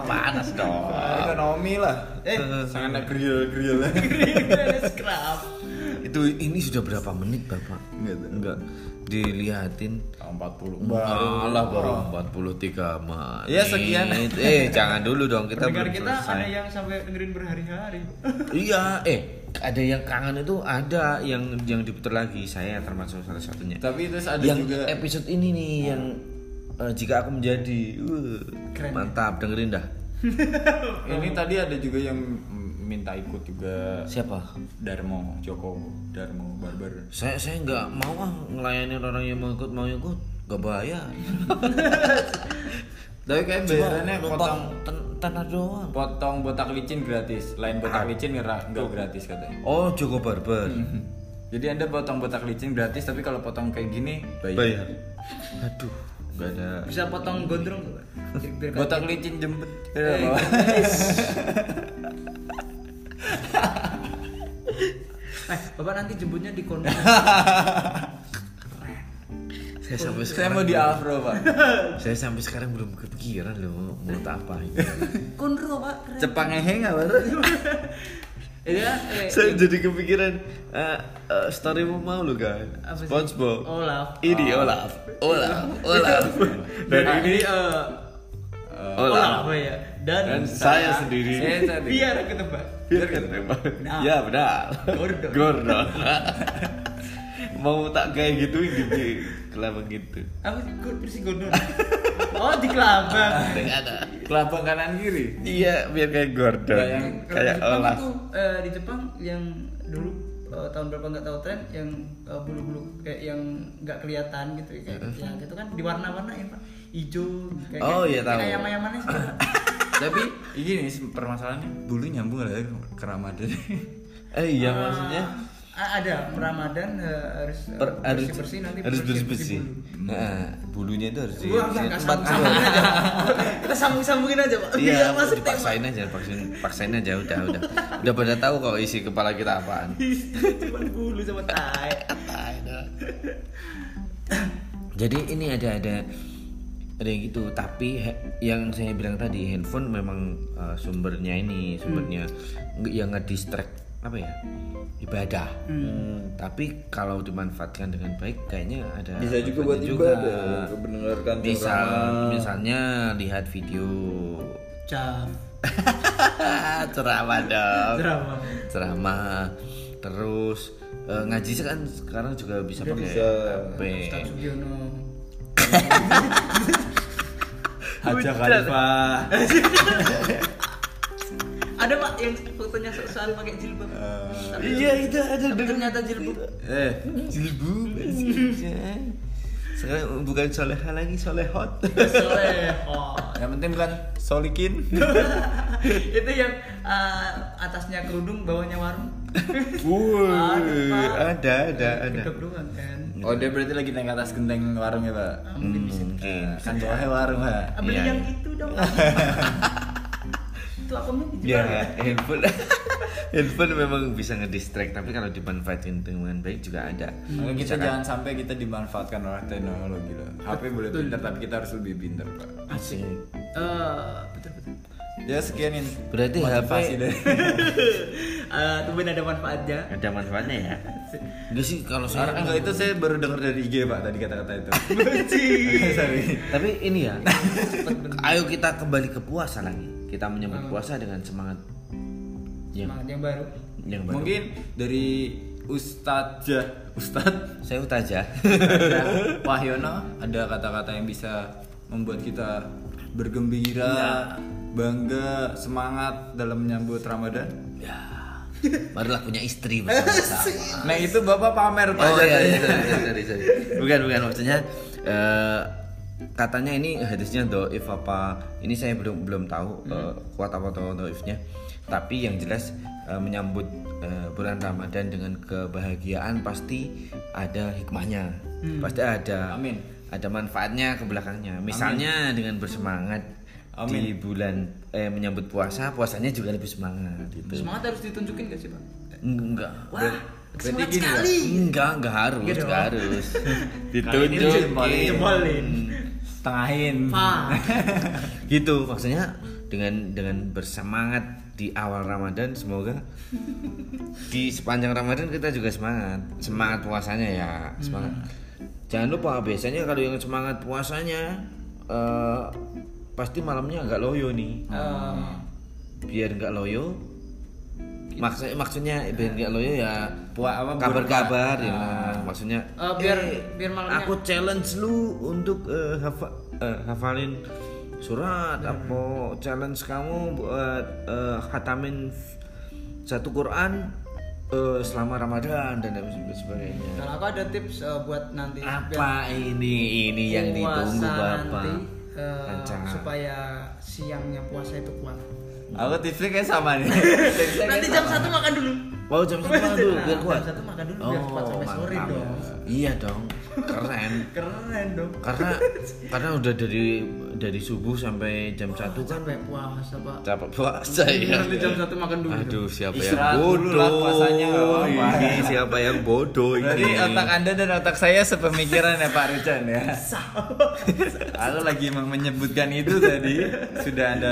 Speaker 2: Panas dong.
Speaker 1: ekonomi lah
Speaker 3: Eh.
Speaker 1: sangat grill grill
Speaker 3: Ada scrub.
Speaker 2: Itu ini sudah berapa menit, Bapak?
Speaker 1: Nggak tahu.
Speaker 2: Enggak. Dilihatin
Speaker 1: 40
Speaker 2: Malah baru 43 menit.
Speaker 1: Ya, sekian.
Speaker 2: Eh, jangan dulu dong, kita
Speaker 3: Pendengar
Speaker 2: belum
Speaker 3: kita
Speaker 2: selesai.
Speaker 3: ada yang sampai dengerin berhari-hari.
Speaker 2: Iya, eh ada yang kangen itu ada yang yang diputar lagi. Saya termasuk salah satunya.
Speaker 1: tapi terus ada
Speaker 2: yang
Speaker 1: juga
Speaker 2: episode ini nih yang eh, jika aku menjadi uh,
Speaker 3: Keren.
Speaker 2: mantap dengerin dah
Speaker 1: ini tadi ada juga yang minta ikut juga
Speaker 2: Siapa?
Speaker 1: Darmo Joko Darmo Barber
Speaker 2: Saya saya nggak mau ah ngelayani orang yang mau ikut mau ikut nggak bayar.
Speaker 1: tapi kayak bayarannya potong
Speaker 2: ten- tanah doang.
Speaker 1: potong botak licin gratis lain botak licin nggak nggak gratis katanya
Speaker 2: Oh Joko Barber.
Speaker 1: jadi anda potong botak licin gratis tapi kalau potong kayak gini bayar,
Speaker 2: Bayar. Aduh, nggak ada.
Speaker 3: Bisa potong gondrong
Speaker 1: botak licin jembet
Speaker 3: Eh,
Speaker 1: Bawah.
Speaker 3: Eh, Bapak nanti jemputnya di konter.
Speaker 2: Saya sampai
Speaker 1: saya
Speaker 2: sekarang
Speaker 1: mau di afro pak
Speaker 2: saya sampai sekarang belum kepikiran loh mau, mau tak apa ini.
Speaker 3: Konro, Pak. Keren.
Speaker 1: cepang hehe nggak baru
Speaker 3: Iya, eh,
Speaker 2: saya jadi kepikiran uh, uh, storymu mau lu kan
Speaker 3: Apa sih?
Speaker 2: SpongeBob
Speaker 3: Olaf.
Speaker 2: ini Olaf Olaf Olaf dan
Speaker 3: Nah,
Speaker 2: ini
Speaker 3: eh,
Speaker 2: Olaf
Speaker 3: Olaf ya. Dan,
Speaker 2: dan saya sendiri
Speaker 1: saya tadi
Speaker 3: biar ketebak.
Speaker 2: biar ketembak
Speaker 3: Nah.
Speaker 2: ya benar
Speaker 3: Gordon.
Speaker 2: Gordon mau tak kayak gitu gitu kenapa gitu
Speaker 3: Apa sih? Gue versi gondol. Oh, di kelabang.
Speaker 2: ada
Speaker 1: kelabang kanan kiri
Speaker 2: iya biar kayak Gordon
Speaker 1: Ya, yang
Speaker 2: kayak
Speaker 3: di Jepang
Speaker 2: Olaf
Speaker 3: itu eh, di Jepang yang dulu eh, tahun berapa nggak tahu tren yang eh, bulu-bulu kayak yang nggak kelihatan gitu ya kayak ya gitu kan diwarna-warnain pak hijau kayak
Speaker 2: Oh, iya, tahu.
Speaker 3: kayak ayam-ayamannya sih Pak.
Speaker 1: tapi ini permasalahannya bulu nyambung nggak ya ke ramadan
Speaker 2: eh iya maksudnya
Speaker 3: ah, ada Ramadan eh, harus eh,
Speaker 2: per- harus
Speaker 3: bersih-bersih nanti
Speaker 2: harus bersih bersih
Speaker 3: bulu.
Speaker 2: nah bulunya itu harus
Speaker 3: enggak,
Speaker 2: tempat
Speaker 3: sambung-sambungin aja. Kita sambung-sambungin aja, Pak.
Speaker 2: Iya,
Speaker 3: Biar masuk tema.
Speaker 2: dipaksain aja, paksain, paksain aja udah, udah. Udah pada tahu kok isi kepala kita apaan.
Speaker 3: Cuman bulu sama tai.
Speaker 2: Jadi ini ada ada ada yang gitu, tapi he- yang saya bilang tadi handphone memang uh, sumbernya ini, sumbernya nge- yang ngedistract apa ya? ibadah. Hmm, Tapi kalau dimanfaatkan dengan baik kayaknya ada
Speaker 1: bisa juga buat
Speaker 2: manfaatnya
Speaker 1: ibadah mendengarkan
Speaker 2: Misal
Speaker 1: ceramah.
Speaker 2: misalnya lihat video
Speaker 3: Cap.
Speaker 2: ceramah dong.
Speaker 3: Drama.
Speaker 2: ceramah terus eh, ngaji sih kan sekarang juga bisa pakai
Speaker 1: bisa.
Speaker 2: HP.
Speaker 1: Haja Khalifah.
Speaker 3: Ada Pak yang fotonya soal pakai jilbab. Tapi
Speaker 2: iya itu ada
Speaker 3: tapi ternyata jilbab.
Speaker 1: eh.
Speaker 2: Jilbu sekarang bukan soleha lagi solehot.
Speaker 3: Soleho.
Speaker 1: yang penting bukan solikin.
Speaker 3: Itu yang eh, atasnya kerudung, bawahnya warung.
Speaker 2: Wuh, ada ada ada
Speaker 3: Kedok doang kan.
Speaker 1: Oh dia berarti lagi naik atas genteng warung ya pak
Speaker 3: Ah, mungkin bisa.
Speaker 1: kan bawahnya warung pak
Speaker 3: Ah, Beli
Speaker 2: Iya.
Speaker 3: yang itu dong. itu akunnya dijual
Speaker 2: ya
Speaker 3: ya.
Speaker 2: handphone handphone memang bisa ngedistract tapi kalau dimanfaatin dengan baik juga ada
Speaker 1: Makanya kita
Speaker 2: Misalkan-
Speaker 1: jangan sampai kita dimanfaatkan oleh teknologi loh. HP boleh pintar tapi kita harus lebih pintar pak.
Speaker 2: asik
Speaker 3: Eh, betul betul.
Speaker 1: Ya sekian ini.
Speaker 2: Berarti HP
Speaker 1: dari.
Speaker 3: Eh, tumben ada manfaatnya.
Speaker 2: ada manfaatnya ya enggak sih kalau saya
Speaker 1: Enggak itu saya baru dengar dari IG pak tadi kata-kata itu. Sorry.
Speaker 2: Tapi ini ya, ayo kita kembali ke puasa lagi. Kita menyambut puasa dengan semangat yang
Speaker 3: Semangat yang baru.
Speaker 2: yang baru.
Speaker 1: Mungkin dari Ustadzah Ustadz
Speaker 2: saya utaja.
Speaker 1: Wahyono ada kata-kata yang bisa membuat kita bergembira, bangga, semangat dalam menyambut Ramadan.
Speaker 2: ya, barulah punya istri bersama-sama.
Speaker 1: Nah itu bapak pamer pak.
Speaker 2: Oh iya, iya, sorry, sorry, sorry. bukan bukan maksudnya eh, katanya ini hadisnya doif apa? Ini saya belum belum tahu eh, kuat apa atau doifnya. Tapi yang jelas eh, menyambut eh, bulan Ramadan dengan kebahagiaan pasti ada hikmahnya, pasti ada.
Speaker 1: Amin.
Speaker 2: Ada manfaatnya ke belakangnya. Misalnya dengan bersemangat di bulan eh, menyambut puasa, puasanya juga lebih semangat gitu.
Speaker 3: Semangat harus ditunjukin gak sih, Pak?
Speaker 2: Enggak.
Speaker 3: Wah,
Speaker 1: berarti
Speaker 3: semangat
Speaker 1: gini,
Speaker 3: sekali.
Speaker 2: Enggak, enggak harus,
Speaker 3: Gitu
Speaker 2: enggak harus.
Speaker 1: Kali ini dijempolin.
Speaker 3: Jempolin.
Speaker 1: Tengahin.
Speaker 3: Pak.
Speaker 2: gitu maksudnya dengan dengan bersemangat di awal Ramadan semoga di sepanjang Ramadan kita juga semangat semangat puasanya ya semangat jangan lupa biasanya kalau yang semangat puasanya eh, pasti malamnya agak loyo nih.
Speaker 3: Eh,
Speaker 2: biar nggak loyo. Maksudnya maksudnya biar nggak loyo ya
Speaker 1: Pua- apa,
Speaker 2: kabar-kabar ya.
Speaker 1: Ah.
Speaker 2: maksudnya
Speaker 3: Eh, biar- biar malamnya-
Speaker 2: aku challenge lu untuk eh, hafa- eh, hafalin surat apa challenge kamu buat eh, khatamin satu Quran eh, selama Ramadan dan sebagainya.
Speaker 3: Kalau aku ada tips eh, buat nanti
Speaker 2: Apa ini? Ini yang ditunggu Bapak?
Speaker 3: nanti
Speaker 2: Rancangan.
Speaker 3: supaya siangnya puasa itu kuat.
Speaker 1: Aku tipsnya kayak sama nih.
Speaker 3: Nanti jam satu makan dulu.
Speaker 2: Wow jam satu makan dulu
Speaker 3: Nah,
Speaker 2: biar kuat.
Speaker 3: Jam satu makan dulu biar kuat sampai sore
Speaker 2: mantap.
Speaker 3: dong.
Speaker 2: Iya dong, keren.
Speaker 3: Keren dong.
Speaker 2: karena karena udah dari dari subuh sampai jam satu kan
Speaker 3: Sampai puasa pak.
Speaker 2: capek puasa ya.
Speaker 3: Nanti jam satu makan dulu.
Speaker 2: Aduh siapa yang
Speaker 1: Istirahat
Speaker 2: bodoh?
Speaker 1: puasanya.
Speaker 2: Ini siapa yang bodoh
Speaker 1: Berarti
Speaker 2: ini?
Speaker 1: otak anda dan otak saya sepemikiran ya Pak Rucan ya. Aku lagi emang menyebutkan itu tadi sudah anda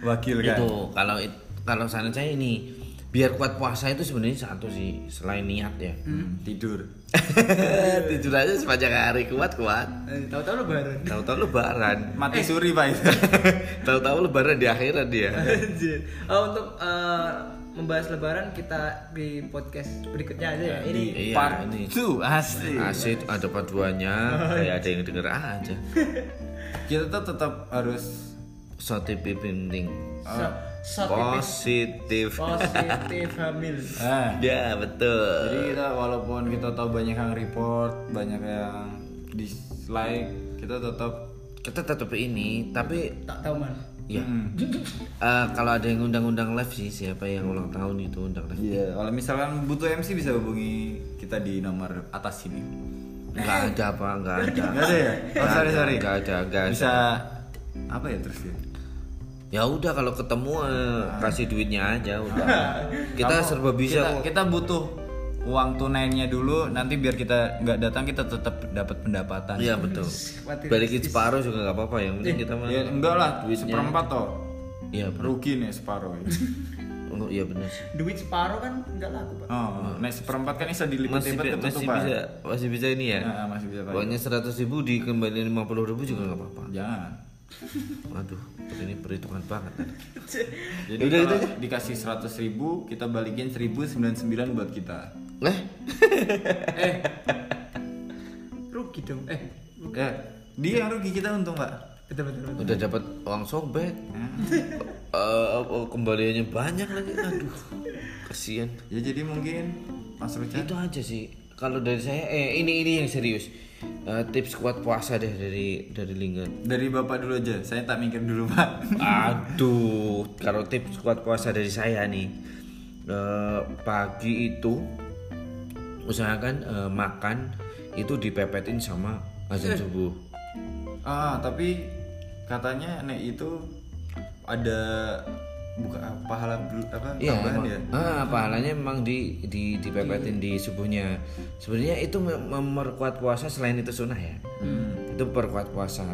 Speaker 1: wakilkan.
Speaker 2: itu kalau it- kalau saran saya ini biar kuat puasa itu sebenarnya satu sih selain niat ya
Speaker 1: Hmm, tidur.
Speaker 2: tidur aja sepanjang hari kuat kuat
Speaker 3: Eh, Tahu-tahu lebaran.
Speaker 2: tahu-tahu lebaran
Speaker 1: Mati suri Pak itu.
Speaker 2: tahu-tahu lebaran di akhirat dia
Speaker 3: Anjir. Oh, untuk eh, membahas lebaran kita di podcast berikutnya aja ya. Ini
Speaker 2: Iya,
Speaker 1: Part
Speaker 2: ini.
Speaker 1: 2 asli.
Speaker 2: Asyik ada paduannya kayak ada yang denger aja
Speaker 1: Kita tuh tetap harus
Speaker 3: So, so tipis
Speaker 2: positif
Speaker 3: positif hamil.
Speaker 1: ah,
Speaker 2: ya betul
Speaker 1: Jadi kita walaupun kita tahu banyak yang report, banyak yang dislike, kita tetap
Speaker 2: kita tetap ini tapi
Speaker 3: Tak tahu man.
Speaker 2: ya
Speaker 1: Hmm.
Speaker 2: eh, kalau ada yang undang-undang live sih siapa yang ulang tahun itu undang live
Speaker 1: Iya, kalau misalkan butuh MC bisa hubungi kita di nomor atas sini.
Speaker 2: nggak ada apa nggak ada
Speaker 1: Enggak ada ya? Oh, sorry sorry.
Speaker 2: nggak ada nggak ada
Speaker 1: Bisa apa ya terus ya?
Speaker 2: Ya udah kalau ketemu eh, kasih duitnya aja udah. Kita
Speaker 1: Kamu-
Speaker 2: serba bisa
Speaker 1: kita,
Speaker 2: kok.
Speaker 1: kita butuh uang tunainya dulu nanti biar kita nggak datang kita tetap dapat pendapatan.
Speaker 2: Iya betul. Balikin separuh juga nggak apa-apa yang penting kita mah
Speaker 1: ya enggak lah
Speaker 2: Duitnya.
Speaker 1: seperempat toh.
Speaker 2: Iya
Speaker 1: rugi nih separuh. Ya.
Speaker 2: oh, iya benar sih.
Speaker 3: Duit separuh kan enggak laku pak.
Speaker 1: oh nah. seperempat kan bisa
Speaker 2: masih
Speaker 1: dilipat-lipat
Speaker 2: bi- masih
Speaker 1: ketutupan
Speaker 2: bisa masih bisa ini ya?
Speaker 1: Nah, masih bisa Pak.
Speaker 2: uangnya seratus ribu dikembaliin lima puluh ribu juga nggak apa-apa.
Speaker 1: Jangan
Speaker 2: waduh ini perhitungan banget
Speaker 1: jadi
Speaker 2: Udah
Speaker 1: kalau
Speaker 2: gitu
Speaker 1: dikasih seratus ribu kita balikin seribu sembilan sembilan buat kita
Speaker 2: eh
Speaker 3: Eh. Rugi dong. Eh. rugi.
Speaker 1: ya dia yang rugi kita untung pak
Speaker 3: Betul betul. betul.
Speaker 2: udah dapat uang sobek Eh, oh, kembaliannya banyak lagi aduh kasihan
Speaker 1: ya jadi mungkin Mas Rucan
Speaker 2: itu aja sih kalau dari saya eh ini ini yang serius. Eh, tips kuat puasa deh dari dari Linggan
Speaker 1: dari bapak dulu aja saya tak mikir dulu pak.
Speaker 2: Aduh kalau tips kuat puasa dari saya nih eh, pagi itu usahakan eh, makan itu dipepetin sama azan subuh.
Speaker 1: Ah tapi katanya nek itu ada buka pahala dulu apa
Speaker 2: Iya,
Speaker 1: tambahan
Speaker 2: emang,
Speaker 1: ya
Speaker 2: ah, pahalanya memang di di dipepetin di subuhnya. Sebenarnya itu mem- memperkuat puasa selain itu sunnah ya.
Speaker 1: Hmm.
Speaker 2: Itu perkuat puasa.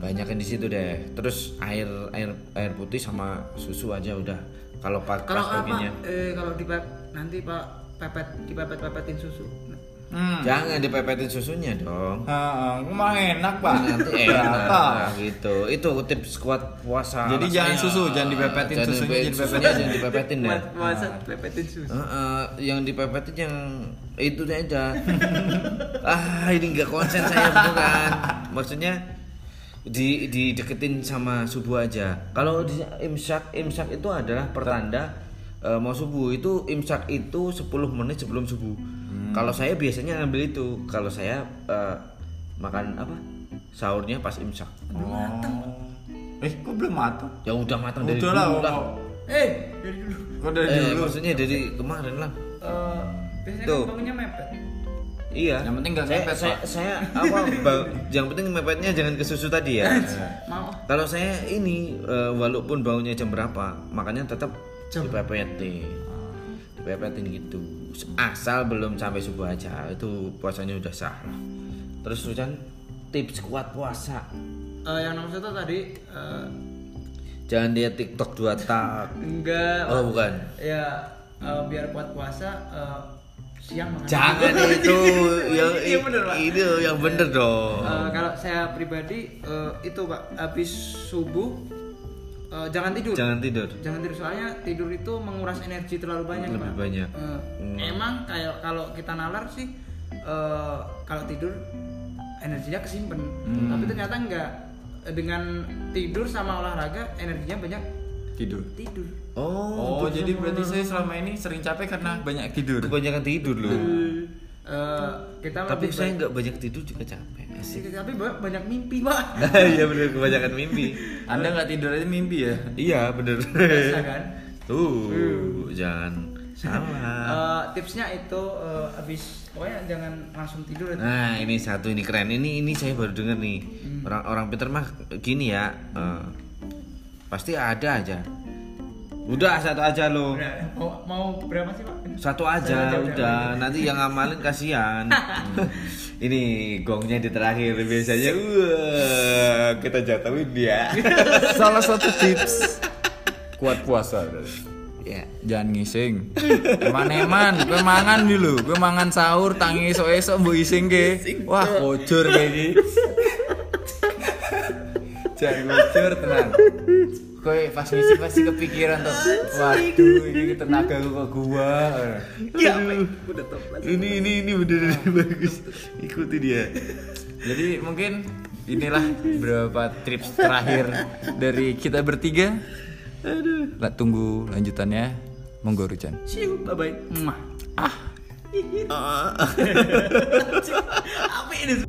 Speaker 2: Banyakin di situ deh. Terus air air air putih sama susu aja udah. Kalau pas
Speaker 3: Kalau apa? Eh kalau di nanti pak pepet dipepet pepetin susu.
Speaker 1: Hmm.
Speaker 2: Jangan dipepetin susunya dong.
Speaker 1: Ah, ah, emang enak pak
Speaker 2: Nanti enak nah, gitu. Itu tips kuat puasa.
Speaker 1: Jadi jangan
Speaker 2: saya.
Speaker 1: susu, jangan dipepetin
Speaker 2: Jangan
Speaker 1: susunya,
Speaker 2: dipepetin
Speaker 1: jadi
Speaker 2: susunya,
Speaker 1: pepetin.
Speaker 2: jangan dipepetin deh.
Speaker 3: Masa pepetin susu.
Speaker 2: Heeh, yang dipepetin yang itu aja. ah, ini nggak konsen saya betul kan. Maksudnya di dideketin sama subuh aja. Kalau di imsak imsak itu adalah pertanda eh, mau subuh itu imsak itu 10 menit sebelum subuh. Kalau saya biasanya ngambil itu. Kalau saya eh, makan apa? Sahurnya pas imsak.
Speaker 1: Oh. Eh, kok belum matang?
Speaker 2: Ya udah matang dari
Speaker 1: Udah lah,
Speaker 2: dulu lah.
Speaker 1: oh,
Speaker 3: Eh dari dulu.
Speaker 1: Kok dari
Speaker 2: Eh,
Speaker 1: dulu?
Speaker 2: maksudnya dari kemarin lah.
Speaker 3: Eh, biasanya
Speaker 2: Tuh.
Speaker 3: kan bangunnya mepet.
Speaker 2: Iya.
Speaker 1: Yang penting nggak
Speaker 2: saya,
Speaker 1: mepet,
Speaker 2: saya,
Speaker 1: Pak.
Speaker 2: saya apa? bang- yang penting mepetnya jangan ke susu tadi ya.
Speaker 3: Mau.
Speaker 2: Kalau saya ini eh, walaupun baunya jam berapa, makanya tetap
Speaker 3: Jam.
Speaker 2: dipepetin. Dipepetin gitu. Asal belum sampai subuh aja, itu puasanya udah sah lah. Terus Rucan tips kuat puasa.
Speaker 3: Eh, yang nomor satu tadi eh,
Speaker 2: Jangan lihat TikTok dua tak.
Speaker 3: enggak.
Speaker 2: Oh, bukan.
Speaker 3: Ya eh, biar kuat puasa eh, siang makan.
Speaker 2: Jangan itu yang
Speaker 3: Iya, bener, Pak.
Speaker 2: ini yang bener dong.
Speaker 3: Eh, kalau saya pribadi eh, itu pak habis subuh eh, jangan tidur.
Speaker 2: Jangan tidur.
Speaker 3: Jangan tidur soalnya tidur itu menguras energi terlalu banyak
Speaker 2: Lebih
Speaker 3: pak.
Speaker 2: banyak.
Speaker 3: Eh,
Speaker 2: Hmm.
Speaker 3: Emang kayak kalau kita nalar sih eh, kalau tidur energinya kesimpan.
Speaker 2: Hmm.
Speaker 3: Tapi ternyata enggak. Dengan tidur sama olahraga energinya banyak
Speaker 1: tidur
Speaker 3: tidur
Speaker 2: Oh,
Speaker 1: oh jadi berarti saya selama ini sering capek karena banyak tidur
Speaker 2: kebanyakan tidur loh.
Speaker 3: Eh, kita
Speaker 2: Tapi saya nggak banyak tidur juga capek. Asik.
Speaker 3: tapi ba- banyak mimpi pak
Speaker 2: Iya bener kebanyakan mimpi.
Speaker 1: anda nggak tidur aja mimpi ya
Speaker 2: Iya bener.
Speaker 3: Biasa kan
Speaker 2: Tuh, jangan salah.
Speaker 3: Eh, tipsnya itu eh, habis pokoknya jangan langsung tidur itu.
Speaker 2: Nah ini satu ini keren ini ini saya baru dengar nih orang orang Peter mah gini ya eh, pasti ada aja udah satu aja loh
Speaker 3: Udah, mau mau berapa sih pak?
Speaker 2: Satu aja
Speaker 3: aja,
Speaker 2: udah,
Speaker 3: udah.
Speaker 2: nanti yang ngamalin kasihan. Ini gongnya di terakhir biasanya. Wah kita jatuhin dia.
Speaker 1: Salah satu tips kuat puasa.
Speaker 2: Ya
Speaker 1: jangan ngising. Eman-eman gue mangan dulu. Gue mangan sahur tangi esok-esok mbok ising ke. Wah bocor kayak gini jangan bocor tenang Kowe pas ngisi pasti kepikiran tuh waduh ini tenaga gue ke gua.
Speaker 3: Ya
Speaker 2: Aduh.
Speaker 3: udah top
Speaker 2: ini ini ini bener bagus. Ikuti dia.
Speaker 1: Jadi mungkin inilah beberapa tips terakhir dari kita bertiga. Lah, tunggu lanjutannya. Monggo Rucan.
Speaker 3: See you. Bye bye Mwah.
Speaker 2: Ah.
Speaker 3: apa ini